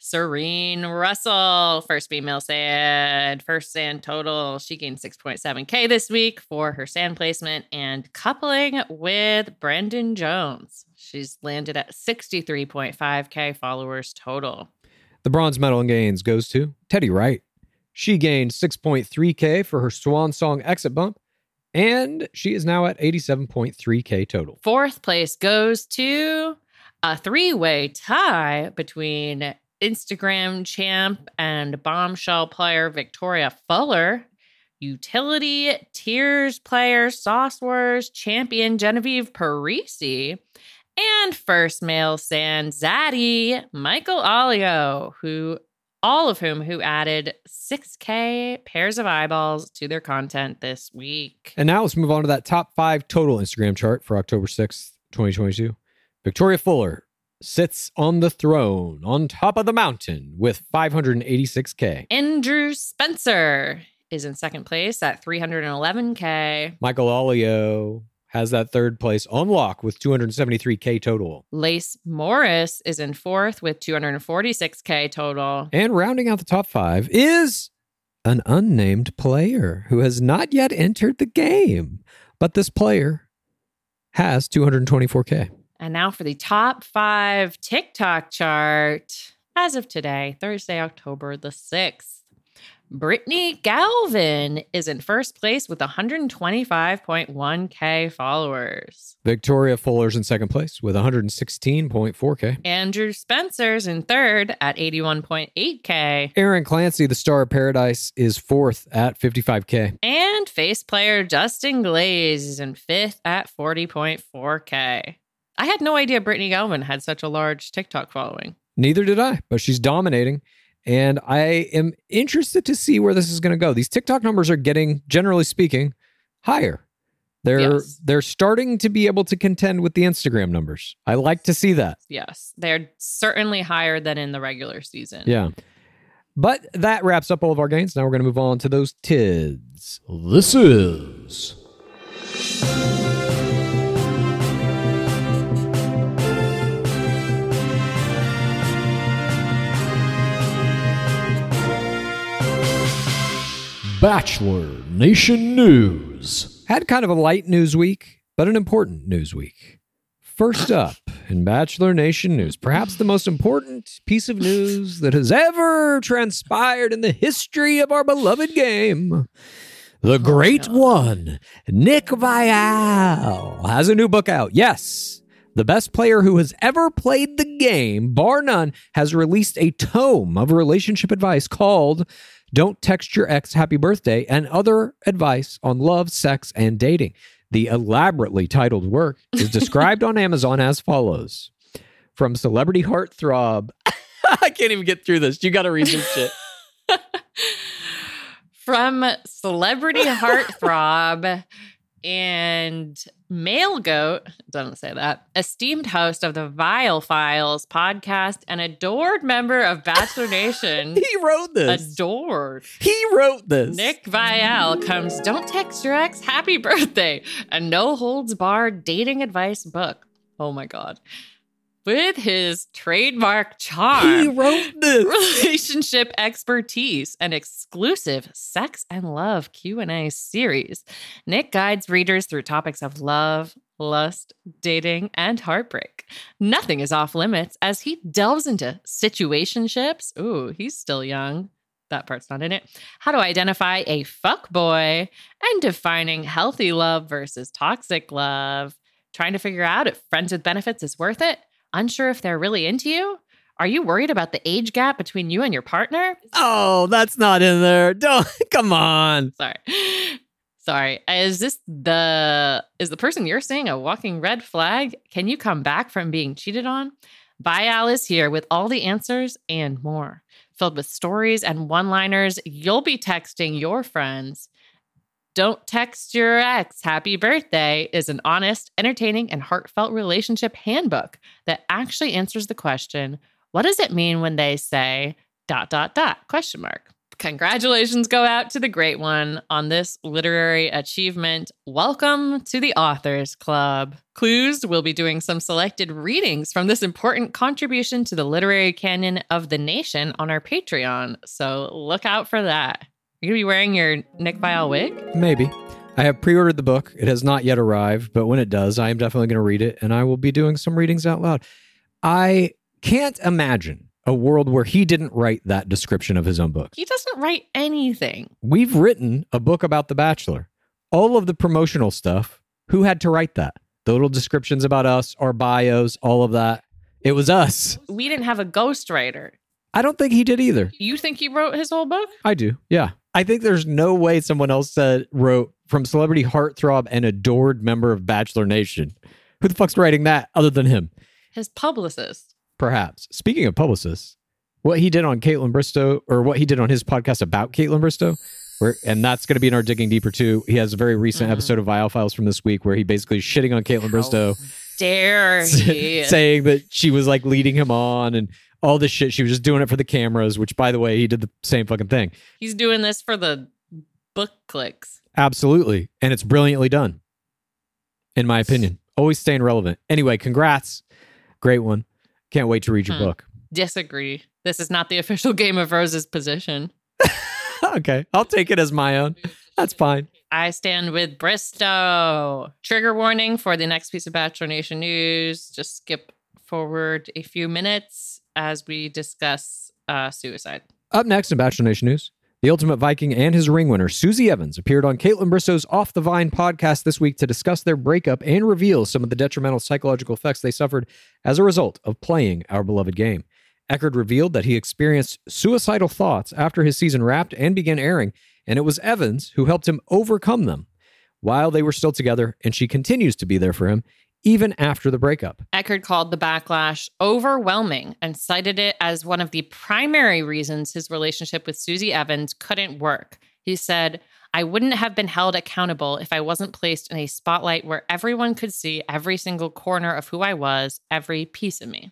Serene Russell, first female sand, first sand total. She gained 6.7K this week for her sand placement and coupling with Brandon Jones. She's landed at 63.5K followers total. The bronze medal in gains goes to Teddy Wright. She gained 6.3K for her swan song exit bump, and she is now at 87.3K total. Fourth place goes to a three way tie between Instagram champ and bombshell player Victoria Fuller, utility tears player Sauce Wars champion Genevieve Parisi, and first male sand zaddy Michael Allio, who all of whom who added 6k pairs of eyeballs to their content this week. And now let's move on to that top five total Instagram chart for October 6th, 2022. Victoria Fuller sits on the throne on top of the mountain with 586K. Andrew Spencer is in second place at 311k. Michael Allio has that third place on lock with 273K total. Lace Morris is in fourth with 246k total. And rounding out the top five is an unnamed player who has not yet entered the game. But this player has 224K. And now for the top five TikTok chart as of today, Thursday, October the 6th. Brittany Galvin is in first place with 125.1k followers. Victoria Fuller's in second place with 116.4K. Andrew Spencer's in third at 81.8k. Aaron Clancy, the star of paradise, is fourth at 55K. And face player Justin Glaze is in fifth at 40.4k. I had no idea Brittany Galvin had such a large TikTok following. Neither did I, but she's dominating. And I am interested to see where this is going to go. These TikTok numbers are getting, generally speaking, higher. They're Yes. they're starting to be able to contend with the Instagram numbers. I like to see that. Yes, they're certainly higher than in the regular season. Yeah. But that wraps up all of our gains. Now we're going to move on to those TIDs. This is Bachelor Nation News. had kind of a light news week, but an important news week. First up in Bachelor Nation news, perhaps the most important piece of news that has ever transpired in the history of our beloved game. The great oh, God. one, Nick Viall, has a new book out. Yes, the best player who has ever played the game, bar none, has released a tome of relationship advice called Don't Text Your Ex Happy Birthday and other advice on love, sex, and dating. The elaborately titled work is described on Amazon as follows From celebrity heartthrob. I can't even get through this. You got to read this shit. From celebrity heartthrob and male goat, doesn't say that, esteemed host of the Viall Files podcast and adored member of Bachelor Nation. He wrote this. adored. He wrote this. Nick Viall comes Don't Text Your Ex Happy Birthday, a no holds barred dating advice book. Oh my God. With his trademark charm. He wrote this. relationship expertise and exclusive sex and love q&a series. Nick guides readers through topics of love lust dating and heartbreak. Nothing is off limits as he delves into situationships. Ooh he's still young. That part's not in it. How to identify a fuck boy and defining healthy love versus toxic love. Trying to figure out if friends with benefits is worth it unsure if they're really into you are you worried about the age gap between you and your partner? Oh, that's not in there. Don't come on. Sorry. Sorry. Is this the is the person you're seeing a walking red flag? Can you come back from being cheated on? Bial is here with all the answers and more. Filled with stories and one-liners, you'll be texting your friends. Don't text your ex happy birthday is an honest, entertaining, and heartfelt relationship handbook that actually answers the question What does it mean when they say dot dot dot question mark? Congratulations go out to the great one on this literary achievement. Welcome to the Authors Club. Clues will be doing some selected readings from this important contribution to the literary canon of the nation on our Patreon. So look out for that. You gonna be wearing your Nick Viall wig? Maybe. I have pre ordered the book. It has not yet arrived, but when it does, I am definitely going to read it and I will be doing some readings out loud. I can't imagine a world where he didn't write that description of his own book. He doesn't write anything. We've written a book about The Bachelor. All of the promotional stuff, who had to write that? The little descriptions about us, our bios, all of that. It was us. We didn't have a ghostwriter. I don't think he did either. You think he wrote his whole book? I do. Yeah. I think there's no way someone else said wrote from celebrity heartthrob and adored member of Bachelor Nation. Who the fuck's writing that other than him? His publicist. Perhaps. Speaking of publicists, what he did on Kaitlyn Bristowe, or what he did on his podcast about Kaitlyn Bristowe, where and that's going to be in our digging deeper too. He has a very recent Mhm. episode of Viall Files from this week where he basically is shitting on Kaitlyn Bristowe, Dare he? saying that she was like leading him on and all this shit. She was just doing it for the cameras. Which, by the way, he did the same fucking thing. He's doing this for the book clicks. Absolutely. And it's brilliantly done, in my opinion. Always staying relevant. Anyway, congrats. Great one. Can't wait to read your Hmm. book. Disagree. This is not the official Game of Roses position. okay. I'll take it as my own. That's fine. I stand with Bristowe. Trigger warning for the next piece of Bachelor Nation news. Just skip forward a few minutes as we discuss uh, suicide. Up next in Bachelor Nation News, the Ultimate Viking and his ring winner, Susie Evans, appeared on Kaitlyn Bristowe's Off the Vine podcast this week to discuss their breakup and reveal some of the detrimental psychological effects they suffered as a result of playing our beloved game. Echard revealed that he experienced suicidal thoughts after his season wrapped and began airing, and it was Evans who helped him overcome them while they were still together, and she continues to be there for him even after the breakup. Echard called the backlash overwhelming and cited it as one of the primary reasons his relationship with Susie Evans couldn't work. He said, I wouldn't have been held accountable if I wasn't placed in a spotlight where everyone could see every single corner of who I was, every piece of me.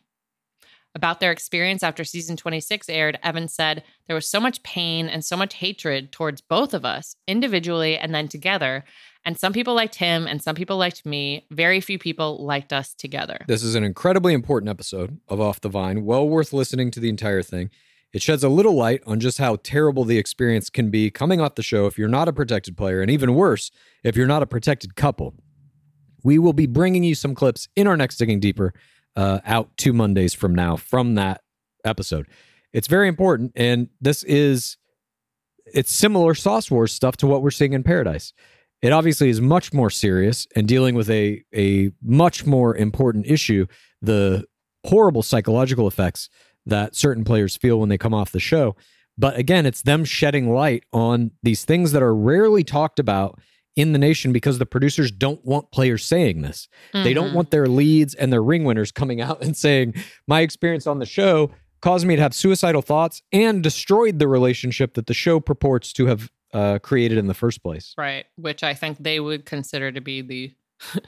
About their experience after season 26 aired, Evans said, There was so much pain and so much hatred towards both of us, individually and then together. And some people liked him and some people liked me. Very few people liked us together. This is an incredibly important episode of Off the Vine, well worth listening to the entire thing. It sheds a little light on just how terrible the experience can be coming off the show if you're not a protected player, and even worse, if you're not a protected couple. We will be bringing you some clips in our next Digging Deeper uh, out two Mondays from now from that episode. It's very important, and this is it's similar Sauce Wars stuff to what we're seeing in Paradise. It obviously is much more serious and dealing with a a much more important issue, the horrible psychological effects that certain players feel when they come off the show. But again, it's them shedding light on these things that are rarely talked about in the nation because the producers don't want players saying this. They don't Mhm. want their leads and their ring winners coming out and saying, My experience on the show caused me to have suicidal thoughts and destroyed the relationship that the show purports to have uh, created in the first place. Right. Which I think they would consider to be the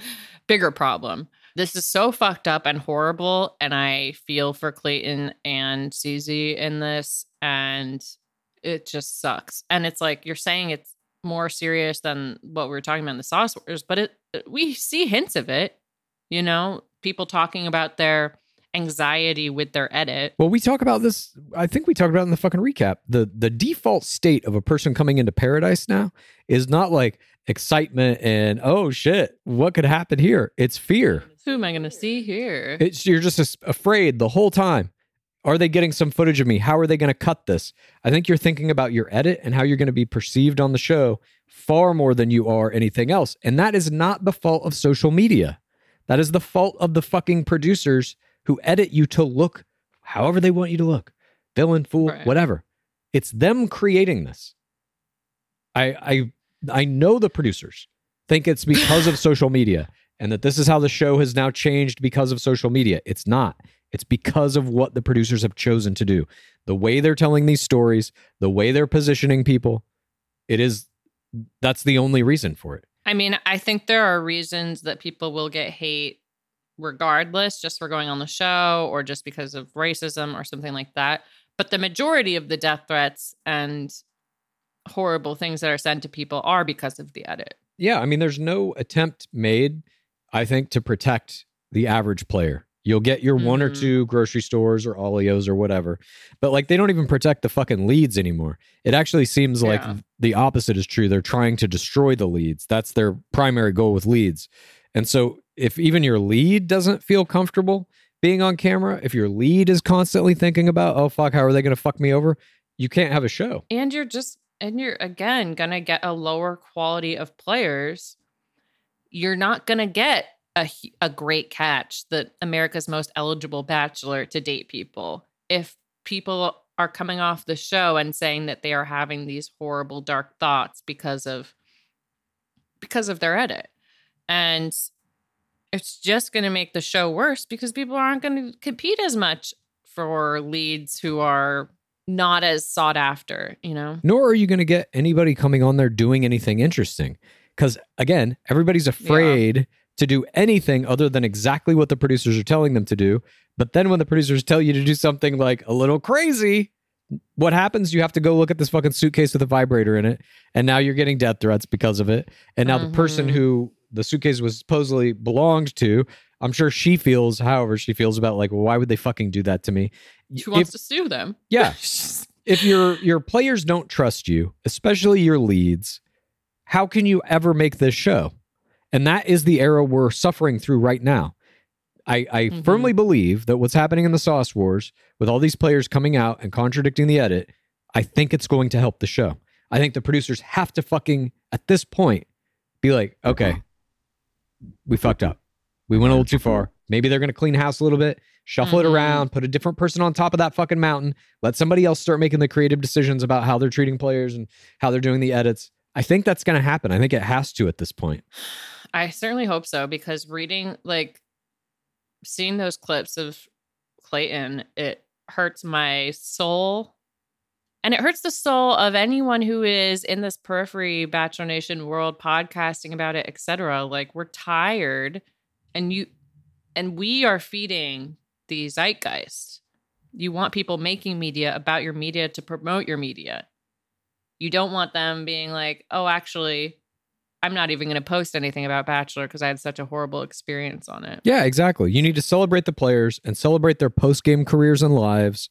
bigger problem. This is so fucked up and horrible. And I feel for Clayton and Susie in this. And it just sucks. And it's like you're saying it's more serious than what we were talking about in the Sauce Wars, but it we see hints of it. You know, people talking about their anxiety with their edit. Well, we talk about this. I think we talked about in the fucking recap. The the default state of a person coming into paradise now is not like excitement and oh shit, what could happen here? It's fear. Who am I going to see here? It's you're just afraid the whole time. Are they getting some footage of me? How are they going to cut this? I think you're thinking about your edit and how you're going to be perceived on the show far more than you are anything else. And that is not the fault of social media. That is the fault of the fucking producers who edit you to look however they want you to look. Villain, fool, Right. whatever. It's them creating this. I I I know the producers think it's because of social media and that this is how the show has now changed because of social media. It's not. It's because of what the producers have chosen to do. The way they're telling these stories, the way they're positioning people, it is that's the only reason for it. I mean, I think there are reasons that people will get hate regardless, just for going on the show or just because of racism or something like that. But the majority of the death threats and horrible things that are sent to people are because of the edit. Yeah, I mean, there's no attempt made, I think, to protect the average player. You'll get your one or Mhm. two grocery stores or Allios or whatever, but like they don't even protect the fucking leads anymore. It actually seems like Yeah. the opposite is true. They're trying to destroy the leads. That's their primary goal with leads. And so if even your lead doesn't feel comfortable being on camera, if your lead is constantly thinking about, oh fuck, how are they going to fuck me over? You can't have a show. And you're just, and you're again going to get a lower quality of players. You're not going to get a, a great catch that America's most eligible bachelor to date people if people are coming off the show and saying that they are having these horrible dark thoughts because of because of their edit. And it's just going to make the show worse because people aren't going to compete as much for leads who are not as sought after, you know? nor are you going to get anybody coming on there doing anything interesting. Because again, everybody's afraid to do anything other than exactly what the producers are telling them to do. But then when the producers tell you to do something like a little crazy, what happens? You have to go look at this fucking suitcase with a vibrator in it. And now you're getting death threats because of it. And now the person Mhm. who the suitcase was supposedly belonged to, I'm sure she feels however she feels about like, well, why would they fucking do that to me? Who wants If- to sue them? yeah, if your your players don't trust you, especially your leads, how can you ever make this show? And that is the era we're suffering through right now. I, I Mhm. firmly believe that what's happening in the Sauce Wars, with all these players coming out and contradicting the edit, I think it's going to help the show. I think the producers have to fucking, at this point, be like, okay, we fucked up. We went a little too far. Maybe they're going to clean house a little bit, shuffle it Mhm. around, put a different person on top of that fucking mountain, let somebody else start making the creative decisions about how they're treating players and how they're doing the edits. I think that's going to happen. I think it has to at this point. I certainly hope so because reading, like, seeing those clips of Clayton, it hurts my soul. And it hurts the soul of anyone who is in this periphery Bachelor Nation world podcasting about it, etc. Like we're tired and you and we are feeding the zeitgeist. You want people making media about your media to promote your media. You don't want them being like, "Oh, actually, I'm not even going to post anything about Bachelor because I had such a horrible experience on it. Yeah, exactly. You need to celebrate the players and celebrate their post game careers and lives.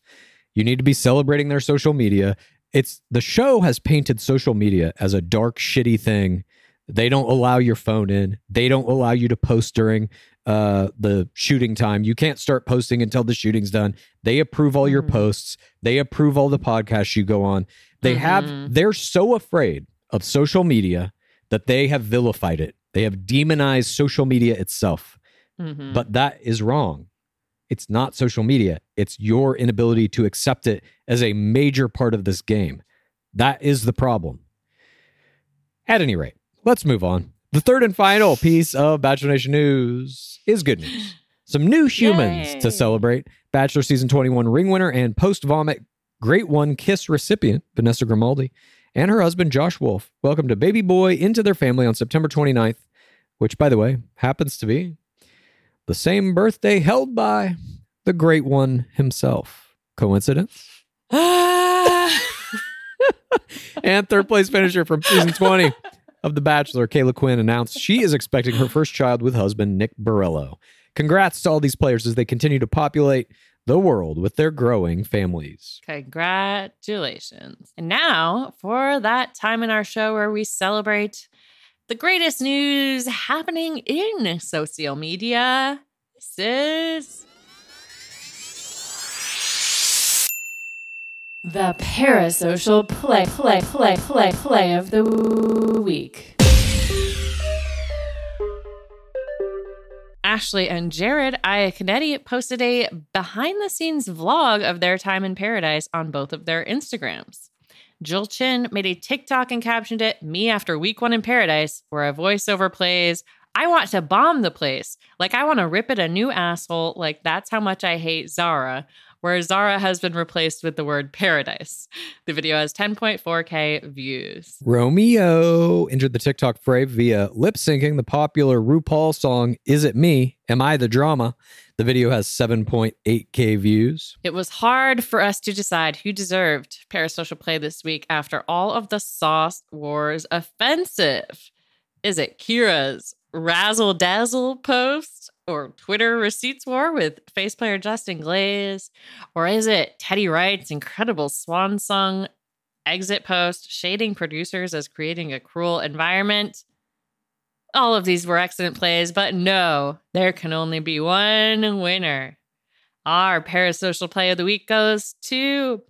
You need to be celebrating their social media. It's the show has painted social media as a dark, shitty thing. They don't allow your phone in. They don't allow you to post during uh, the shooting time. You can't start posting until the shooting's done. They approve all your Mhm. posts. They approve all the podcasts you go on. They Mhm. have. They're so afraid of social media that they have vilified it. They have demonized social media itself. Mhm. But that is wrong. It's not social media. It's your inability to accept it as a major part of this game. That is the problem. At any rate, let's move on. The third and final piece of Bachelor Nation news is good news. Some new humans Yay. to celebrate. Bachelor Season 21 ring winner and post vomit Great One Kiss recipient, Vanessa Grimaldi, and her husband, Josh Wolf, welcomed a baby boy into their family on September 29th, which, by the way, happens to be the same birthday held by the Great One himself. Coincidence? and third place finisher from season 20 of The Bachelor, Kayla Quinn, announced she is expecting her first child with husband Nick Burrello. Congrats to all these players as they continue to populate the world with their growing families. Congratulations. And now for that time in our show where we celebrate the greatest news happening in social media. This is The parasocial play, play, play, play, play of the week. Ashley and Jared Iaconetti posted a behind the scenes vlog of their time in paradise on both of their Instagrams. Jill Chin made a TikTok and captioned it Me after week one in paradise, where a voiceover plays, I want to bomb the place. Like, I want to rip it a new asshole. Like, that's how much I hate Zara. where Zara has been replaced with the word paradise. The video has 10.4K views. Romeo entered the TikTok fray via lip syncing the popular RuPaul song Is It Me? Am I the Drama? The video has 7.8K views. It was hard for us to decide who deserved Parasocial Play this week after all of the sauce wars offensive. Is it Kira's razzle dazzle post or Twitter receipts war with face player Justin Glaze? Or is it Teddy Wright's incredible swan song exit post shading producers as creating a cruel environment? All of these were excellent plays, but no, there can only be one winner. Our parasocial play of the week goes to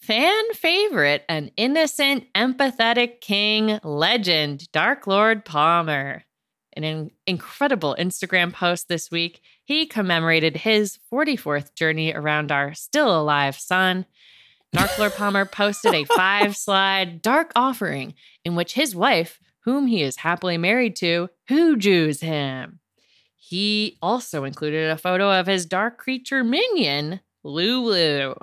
fan favorite and innocent, empathetic king legend, Dark Lord Palmer. In an incredible Instagram post this week, he commemorated his 44th journey around our still alive sun. Dark Lord Palmer posted a five slide dark offering in which his wife, whom he is happily married to, hoojoos him. He also included a photo of his dark creature minion, Lulu.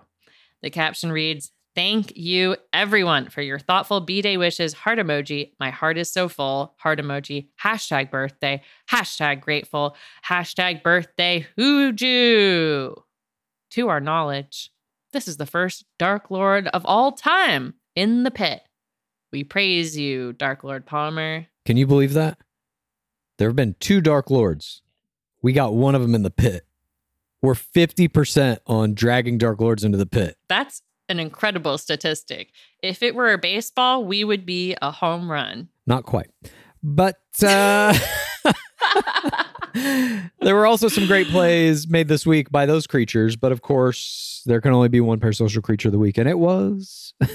The caption reads, Thank you, everyone, for your thoughtful B Day wishes. Heart emoji. My heart is so full. Heart emoji. Hashtag birthday. Hashtag grateful. Hashtag birthday hoojoo. To our knowledge, this is the first Dark Lord of all time in the pit. We praise you, Dark Lord Palmer. Can you believe that? There have been two Dark Lords. We got one of them in the pit. We're 50% on dragging Dark Lords into the pit. That's an incredible statistic. If it were a baseball, we would be a home run. Not quite. But uh, there were also some great plays made this week by those creatures. But of course, there can only be one parasocial creature of the week, and it was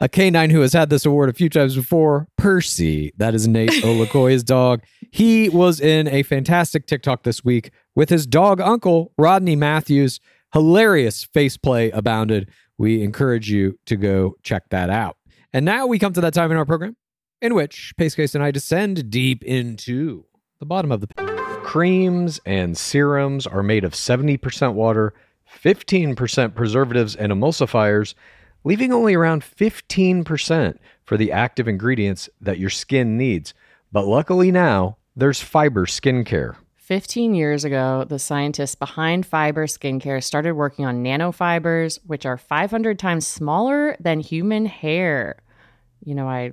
a canine who has had this award a few times before, Percy. That is Nayte Olukoya's dog. He was in a fantastic TikTok this week with his dog uncle, Rodney Mathews. Hilarious faceplay abounded. We encourage you to go check that out. And now we come to that time in our program in which Pacecase and I descend deep into the bottom of the pit. Creams and serums are made of 70% water, 15% preservatives and emulsifiers, leaving only around 15% for the active ingredients that your skin needs. But luckily now, there's fiber skincare. 15 years ago, the scientists behind fiber skincare started working on nanofibers, which are 500 times smaller than human hair. You know, I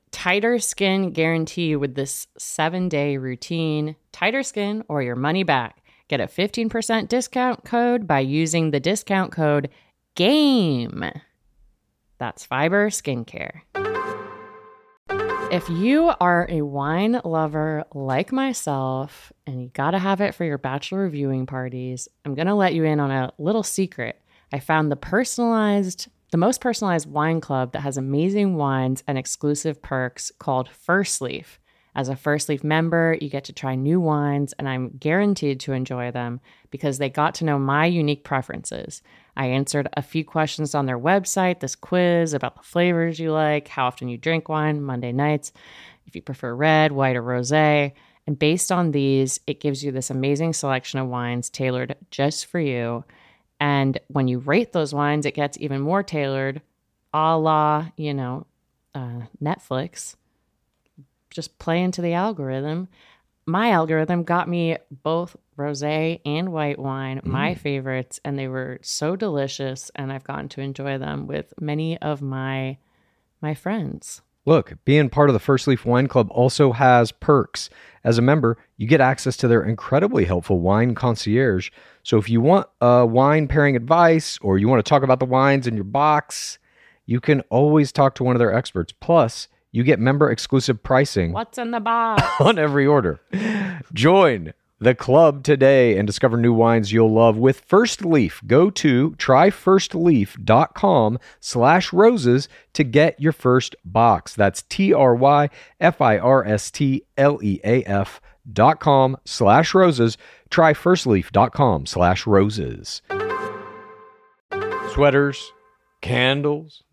tighter skin guarantee with this seven day routine. Tighter skin or your money back. Get a 15% discount code by using the discount code GAME. That's Fiber Skincare. If you are a wine lover like myself and you gotta have it for your bachelor viewing parties, I'm gonna let you in on a little secret. I found the personalized, the most personalized wine club that has amazing wines and exclusive perks called First Leaf. As a First Leaf member, you get to try new wines, and I'm guaranteed to enjoy them because they got to know my unique preferences. I answered a few questions on their website, this quiz about the flavors you like, how often you drink wine, Monday nights, if you prefer red, white, or rose. And based on these, it gives you this amazing selection of wines tailored just for you. And when you rate those wines, it gets even more tailored, a la, you know, uh, Netflix. Just play into the algorithm. My algorithm got me both rosé and white wine, my favorites, and they were so delicious. And I've gotten to enjoy them with many of my my friends. Look, being part of the First Leaf Wine Club also has perks. As a member, you get access to their incredibly helpful wine concierge. So if you want uh, wine pairing advice or you want to talk about the wines in your box, you can always talk to one of their experts. Plus, you get member exclusive pricing What's in the box? on every order. Join the club today and discover new wines you'll love with First Leaf. Go to tryfirstleaf.com slash roses to get your first box. That's T-R-Y-F-I-R-S-T-L-E-A-F dot com slash roses. Tryfirstleaf.com slash roses. Sweaters, candles,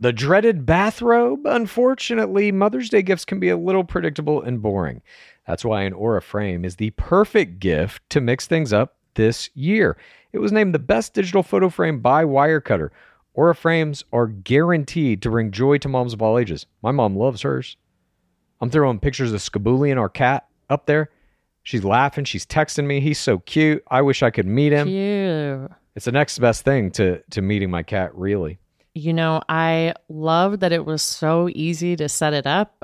the dreaded bathrobe. Unfortunately, Mother's Day gifts can be a little predictable and boring. That's why an Aura frame is the perfect gift to mix things up this year. It was named the best digital photo frame by Wirecutter. Aura frames are guaranteed to bring joy to moms of all ages. My mom loves hers. I'm throwing pictures of Skaboolian, our cat, up there. She's laughing. She's texting me. He's so cute. I wish I could meet him. Cute. It's the next best thing to to meeting my cat. Really. You know, I love that it was so easy to set it up.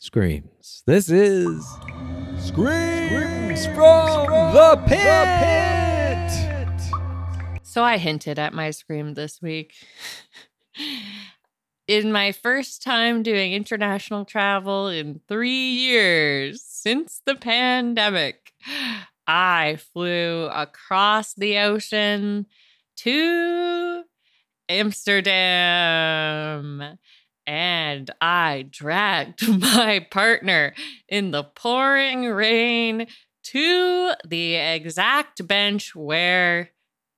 screams. This is Screams from the Pit. So I hinted at my scream this week. in my first time doing international travel in three years since the pandemic, I flew across the ocean to Amsterdam and I dragged my partner in the pouring rain to the exact bench where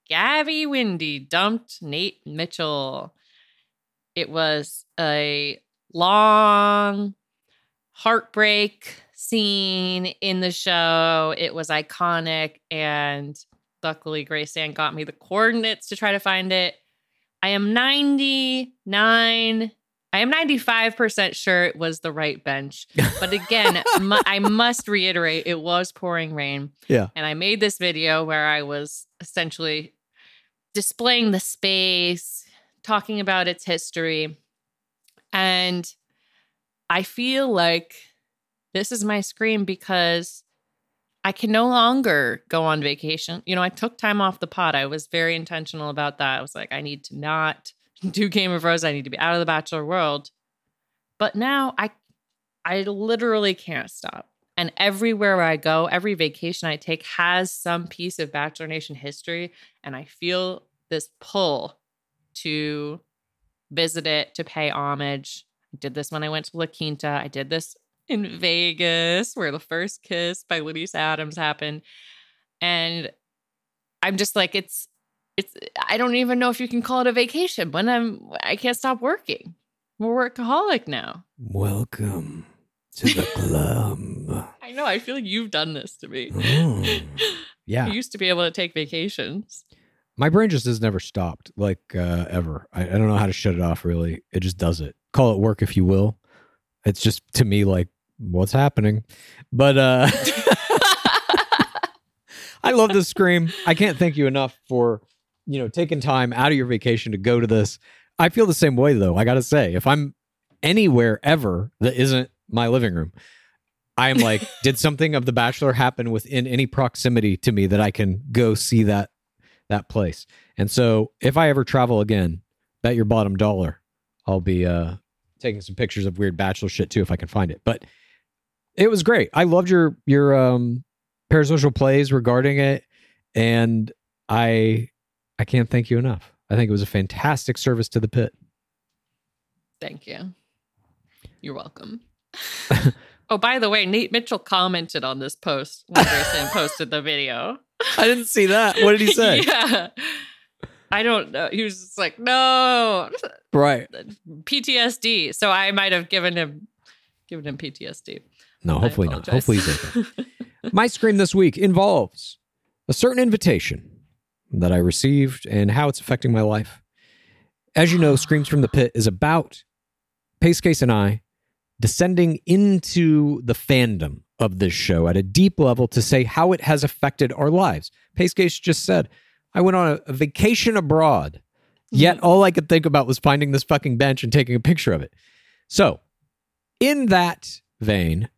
Gabby Windey dumped Nate Mitchell. It was a long heartbreak scene in the show. It was iconic, and luckily, Grace Ann got me the coordinates to try to find it. I am 99. I am 95% sure it was the right bench. But again, mu- I must reiterate it was pouring rain. Yeah. And I made this video where I was essentially displaying the space, talking about its history. And I feel like this is my scream because I can no longer go on vacation. You know, I took time off the pot. I was very intentional about that. I was like, I need to not do Game of Roses. I need to be out of the bachelor world. But now I I literally can't stop. And everywhere I go, every vacation I take has some piece of Bachelor Nation history. And I feel this pull to visit it, to pay homage. I did this when I went to La Quinta. I did this in Vegas, where the first kiss by Lydius Adams happened. And I'm just like, it's it's I don't even know if you can call it a vacation when I'm I can't stop working. I'm a workaholic now. Welcome to the club. I know. I feel like you've done this to me. Oh. Yeah. I used to be able to take vacations. My brain just has never stopped, like uh, ever. I, I don't know how to shut it off. Really, it just does it. Call it work if you will. It's just to me like what's happening, but uh, I love this scream. I can't thank you enough for you know taking time out of your vacation to go to this. I feel the same way though. I got to say, if I'm anywhere ever that isn't my living room, I am like, did something of The Bachelor happen within any proximity to me that I can go see that that place? And so, if I ever travel again, bet your bottom dollar, I'll be uh, taking some pictures of weird Bachelor shit too if I can find it. But it was great. I loved your your um, parasocial plays regarding it, and I I can't thank you enough. I think it was a fantastic service to the pit. Thank you. You're welcome. oh, by the way, Nate Mitchell commented on this post when Grayson posted the video. I didn't see that. What did he say? yeah. I don't know. He was just like, no, Right. PTSD. So I might have given him given him PTSD. No, hopefully not. Hopefully he's okay. My scream this week involves a certain invitation that I received and how it's affecting my life. As you know, Screams from the Pit is about Pace Case and I descending into the fandom of this show at a deep level to say how it has affected our lives. Pace Case just said, I went on a, vacation abroad, mm-hmm. yet all I could think about was finding this fucking bench and taking a picture of it. So, in that vein,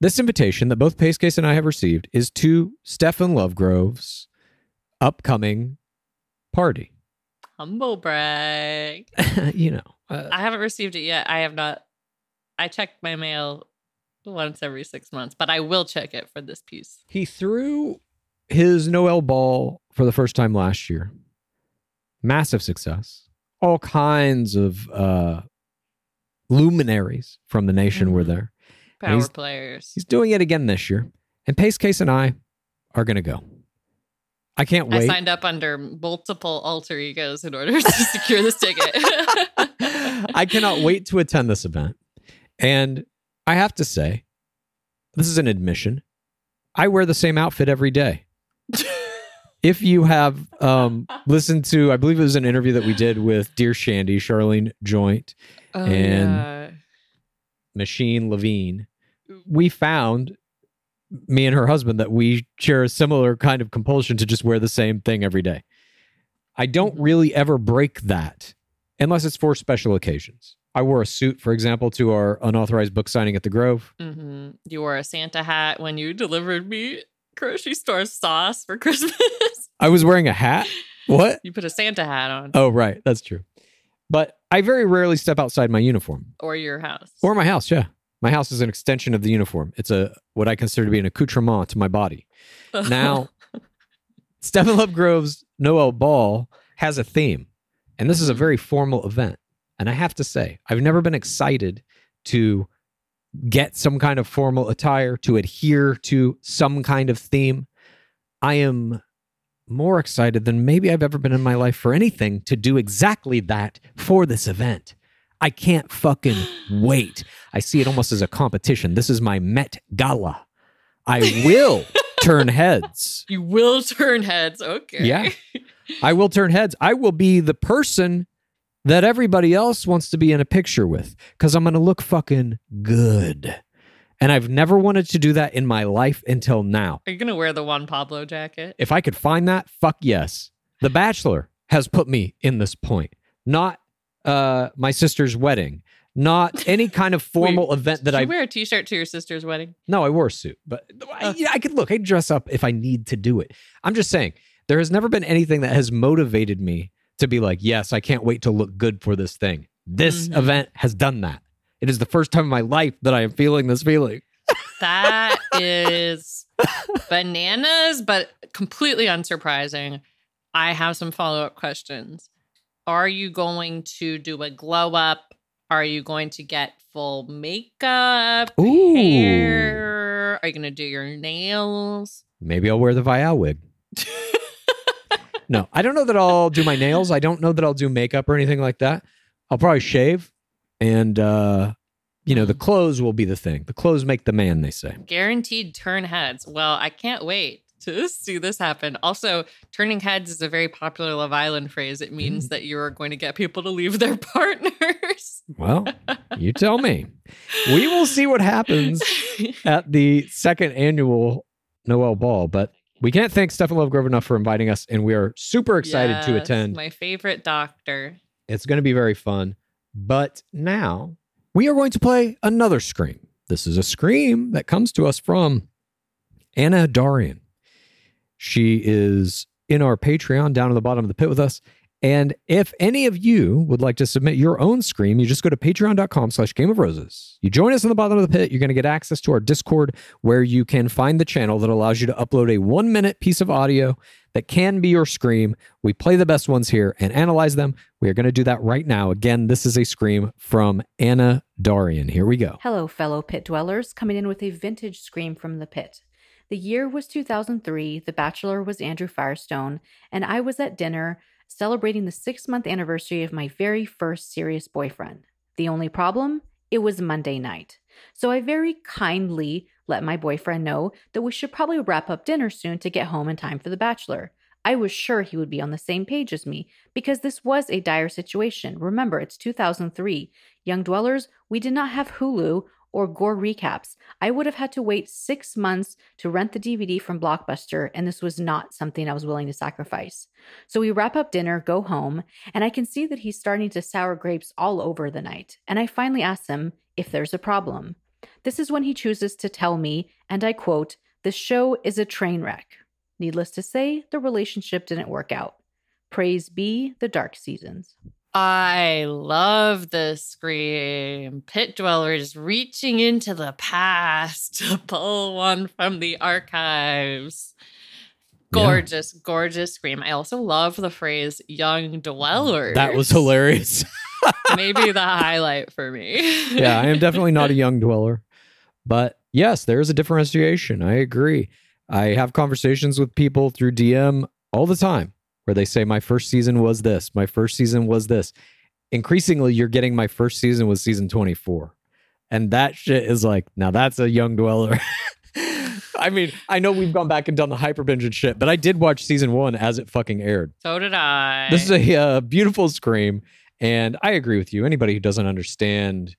this invitation that both Pace Case and I have received is to Stefan Lovegrove's upcoming party. Humble brag. you know, uh, I haven't received it yet. I have not. I check my mail once every six months, but I will check it for this piece. he threw his Noel ball for the first time last year. Massive success. All kinds of uh, luminaries from the nation were Mhm. there. Power he's- players. He's doing it again this year. And Pace Case and I are going to go. I can't wait. I signed up under multiple alter egos in order to secure this ticket. I cannot wait to attend this event. And I have to say, this is an admission. I wear the same outfit every day. if you have um, listened to, I believe it was an interview that we did with Dear Shandy, Charlene Joint, Oh, And- yeah. Machine Levine, we found me and her husband that we share a similar kind of compulsion to just wear the same thing every day. I don't Mhm. really ever break that unless it's for special occasions. I wore a suit, for example, to our unauthorized book signing at the Grove. hmm You wore a Santa hat when you delivered me grocery store sauce for Christmas. I was wearing a hat. What? you put a Santa hat on, Oh, right. That's true. But I very rarely step outside my uniform or your house. or my house. Yeah. My house is an extension of the uniform. It's a what I consider to be an accoutrement to my body. Now, Stephen Lovegrove's Noel Ball has a theme, and this is a mm-hmm. very formal event. And I have to say, I've never been excited to get some kind of formal attire, to adhere to some kind of theme. I am more excited than maybe I've ever been in my life for anything to do exactly that for this event. I can't fucking wait. I see it almost as a competition. This is my Met Gala. I will turn heads. you will turn heads. Okay. Yeah. I will turn heads. I will be the person that everybody else wants to be in a picture with because I'm going to look fucking good. And I've never wanted to do that in my life until now. Are you gonna wear the Juan Pablo jacket? If I could find that, fuck yes. The Bachelor has put me in this point. Not uh, my sister's wedding. Not any kind of formal event that I wear a T-shirt to your sister's wedding? No, I wore a suit, but I, yeah, I could look. I dress up if I need to do it. I'm just saying there has never been anything that has motivated me to be like, yes, I can't wait to look good for this thing. This Mhm. event has done that. It is the first time in my life that I am feeling this feeling. That is bananas, but completely unsurprising. I have some follow up questions. Are you going to do a glow up? Are you going to get full makeup? Ooh. Hair? Are you going to do your nails? Maybe I'll wear the Viall wig. No, I don't know that I'll do my nails. I don't know that I'll do makeup or anything like that. I'll probably shave, and uh, you know, the clothes will be the thing. The clothes make the man, they say. Guaranteed turn heads. Well, I can't wait to see this happen. Also, turning heads is a very popular Love Island phrase. It means mm. that you are going to get people to leave their partners. Well, you tell me. We will see what happens at the second annual Noel Ball, but we can't thank Stephen Lovegrove enough for inviting us, and we are super excited to attend. My favorite doctor. It's going to be very fun. But now we are going to play another scream. This is a scream that comes to us from Anna Darian. She is in our Patreon down at the bottom of the pit with us. And if any of you would like to submit your own scream, you just go to patreon.com slash game of roses. You join us in the bottom of the pit. You're going to get access to our Discord where you can find the channel that allows you to upload a one minute piece of audio that can be your scream. We play the best ones here and analyze them. We are going to do that right now. Again, this is a scream from Anna Darian. Here we go. Hello, fellow pit dwellers, coming in with a vintage scream from the pit. The year was 2003, the bachelor was Andrew Firestone, and I was at dinner celebrating the six month anniversary of my very first serious boyfriend. The only problem? It was Monday night. So I very kindly let my boyfriend know that we should probably wrap up dinner soon to get home in time for the bachelor. I was sure he would be on the same page as me because this was a dire situation. Remember, it's 2003. Young dwellers, we did not have Hulu or gore recaps. I would have had to wait six months to rent the DVD from Blockbuster, and this was not something I was willing to sacrifice. So we wrap up dinner, go home, and I can see that he's starting to sour grapes all over the night. And I finally ask him if there's a problem. This is when he chooses to tell me, and I quote, The show is a train wreck. Needless to say, the relationship didn't work out. Praise be the dark seasons. I love the scream. Pit dwellers reaching into the past to pull one from the archives. Gorgeous, gorgeous scream. I also love the phrase young dwellers. That was hilarious. Maybe the highlight for me. yeah, I am definitely not a young dweller. But yes, there is a differentiation. I agree. I have conversations with people through DM all the time where they say, My first season was this, my first season was this. Increasingly, you're getting my first season was season 24. And that shit is like, now that's a young dweller. I mean, I know we've gone back and done the hyper binge and shit, but I did watch season one as it fucking aired. So did I. This is a uh, beautiful scream. And I agree with you. Anybody who doesn't understand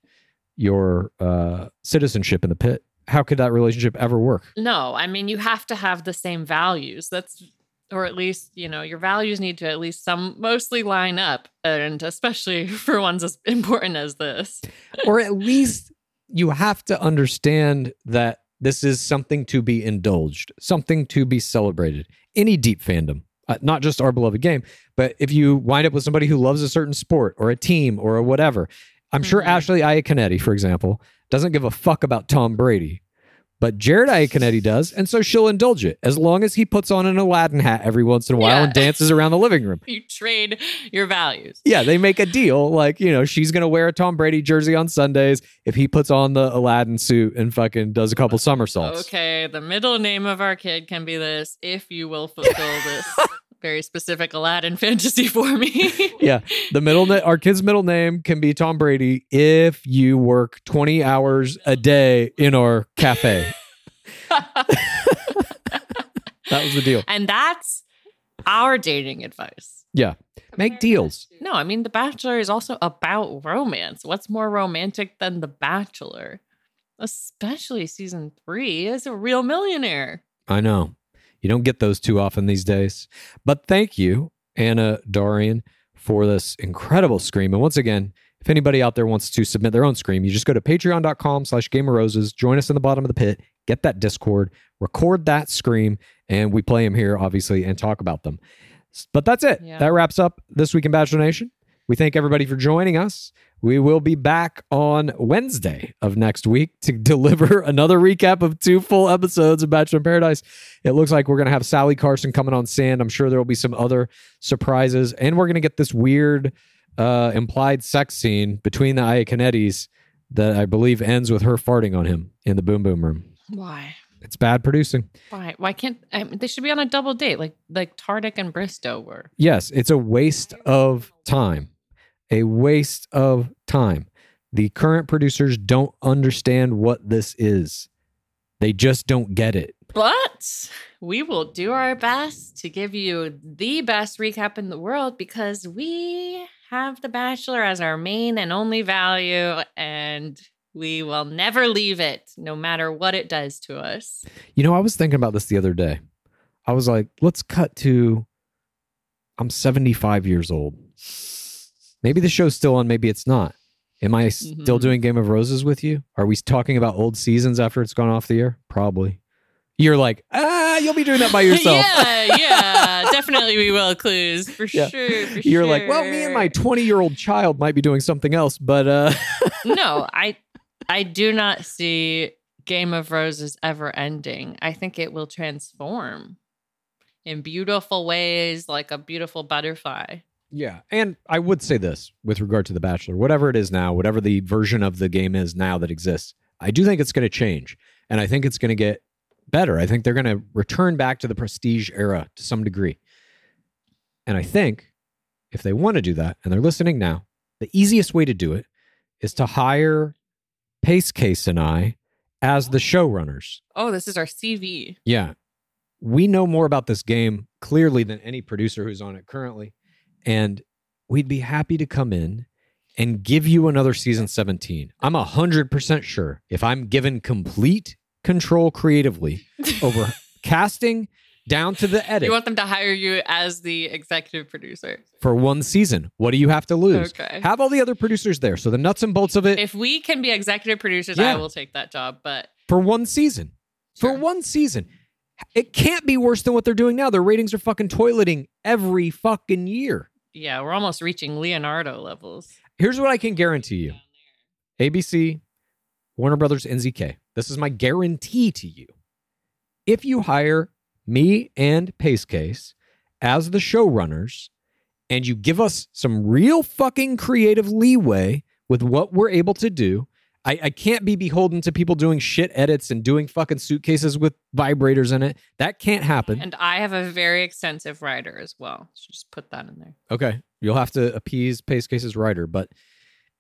your uh, citizenship in the pit, how could that relationship ever work? No, I mean you have to have the same values. That's or at least, you know, your values need to at least some mostly line up and especially for ones as important as this. or at least you have to understand that this is something to be indulged, something to be celebrated. Any deep fandom, uh, not just our beloved game, but if you wind up with somebody who loves a certain sport or a team or a whatever, I'm sure Mhm. Ashley Iaconetti, for example, doesn't give a fuck about Tom Brady. But Jared Iaconetti does, and so she'll indulge it as long as he puts on an Aladdin hat every once in a while Yeah. and dances around the living room. You trade your values. Yeah, they make a deal. Like, you know, she's going to wear a Tom Brady jersey on Sundays if he puts on the Aladdin suit and fucking does a couple uh, somersaults. Okay, the middle name of our kid can be this if you will fulfill this very specific Aladdin fantasy for me. Yeah. The middle na- our kid's middle name can be Tom Brady if you work 20 hours a day in our cafe. That was the deal. and that's our dating advice. Yeah. Make deals. No, I mean, The Bachelor is also about romance. What's more romantic than The Bachelor? Especially season three is a real millionaire. I know. You don't get those too often these days. But thank you, Anna Darian, for this incredible scream. And once again, if anybody out there wants to submit their own scream, you just go to patreon.com slash game of roses, join us in the bottom of the pit, get that Discord, record that scream, and we play them here, obviously, and talk about them. But that's it. Yeah. That wraps up this week in Bachelor Nation. We thank everybody for joining us. We will be back on Wednesday of next week to deliver another recap of two full episodes of Bachelor in Paradise. It looks like we're going to have Sally Carson coming on sand. I'm sure there will be some other surprises. And we're going to get this weird uh, implied sex scene between the Iaconettis that I believe ends with her farting on him in the boom boom room. Why? It's bad producing. Why? Why can't I mean, they should be on a double date like like Tartick and Bristowe were? Yes, it's a waste of time. A waste of time. The current producers don't understand what this is. They just don't get it. But we will do our best to give you the best recap in the world because we have The Bachelor as our main and only value, and we will never leave it, no matter what it does to us. You know, I was thinking about this the other day. I was like, let's cut to I'm 75 years old. Maybe the show's still on, maybe it's not. Am I still Mhm. doing Game of Roses with you? Are we talking about old seasons after it's gone off the air? Probably. You're like, ah, you'll be doing that by yourself. yeah, yeah, definitely we will clues for Yeah. sure. For You're like, well, me and my 20 year old child might be doing something else, but uh, no, I I do not see Game of Roses ever ending. I think it will transform in beautiful ways, like a beautiful butterfly. Yeah. And I would say this with regard to The Bachelor, whatever it is now, whatever the version of the game is now that exists, I do think it's going to change. And I think it's going to get better. I think they're going to return back to the prestige era to some degree. And I think if they want to do that and they're listening now, the easiest way to do it is to hire Pace Case and I as the showrunners. Oh, this is our CV. Yeah. We know more about this game clearly than any producer who's on it currently. And we'd be happy to come in and give you another season 17. I'm 100% sure if I'm given complete control creatively over casting down to the edit You want them to hire you as the executive producer. for one season, what do you have to lose? Okay. Have all the other producers there. So the nuts and bolts of it If we can be executive producers, Yeah. I will take that job. But for one season. For one season. It can't be worse than what they're doing now. Their ratings are fucking toileting every fucking year. Yeah, we're almost reaching Leonardo levels. Here's what I can guarantee you ABC, Warner Brothers, NZK. This is my guarantee to you. If you hire me and Pace Case as the showrunners and you give us some real fucking creative leeway with what we're able to do, I, I can't be beholden to people doing shit edits and doing fucking suitcases with vibrators in it. That can't happen. And I have a very extensive writer as well. So just put that in there. Okay. You'll have to appease Pace Case's writer, but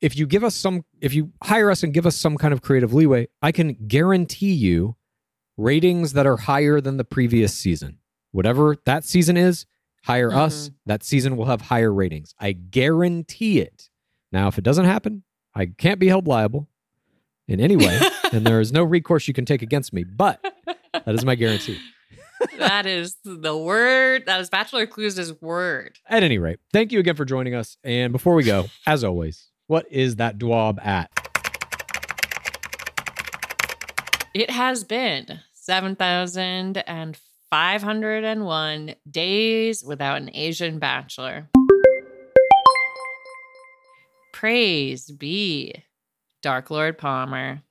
if you give us some if you hire us and give us some kind of creative leeway, I can guarantee you ratings that are higher than the previous season. Whatever that season is, hire us, mm-hmm. that season will have higher ratings. I guarantee it. Now, if it doesn't happen, I can't be held liable in any way, and there is no recourse you can take against me, but that is my guarantee. that is the word. That is Bachelor Clues' word. At any rate, thank you again for joining us. And before we go, as always, what is that dwab at? It has been 7,501 days without an Asian bachelor. Praise be Dark Lord Palmer.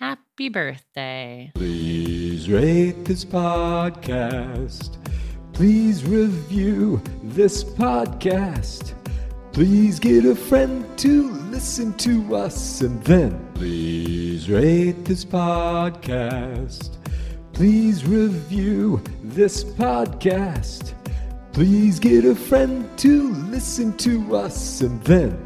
Happy birthday. Please rate this podcast. Please review this podcast. Please get a friend to listen to us and then please rate this podcast. Please review this podcast. Please get a friend to listen to us and then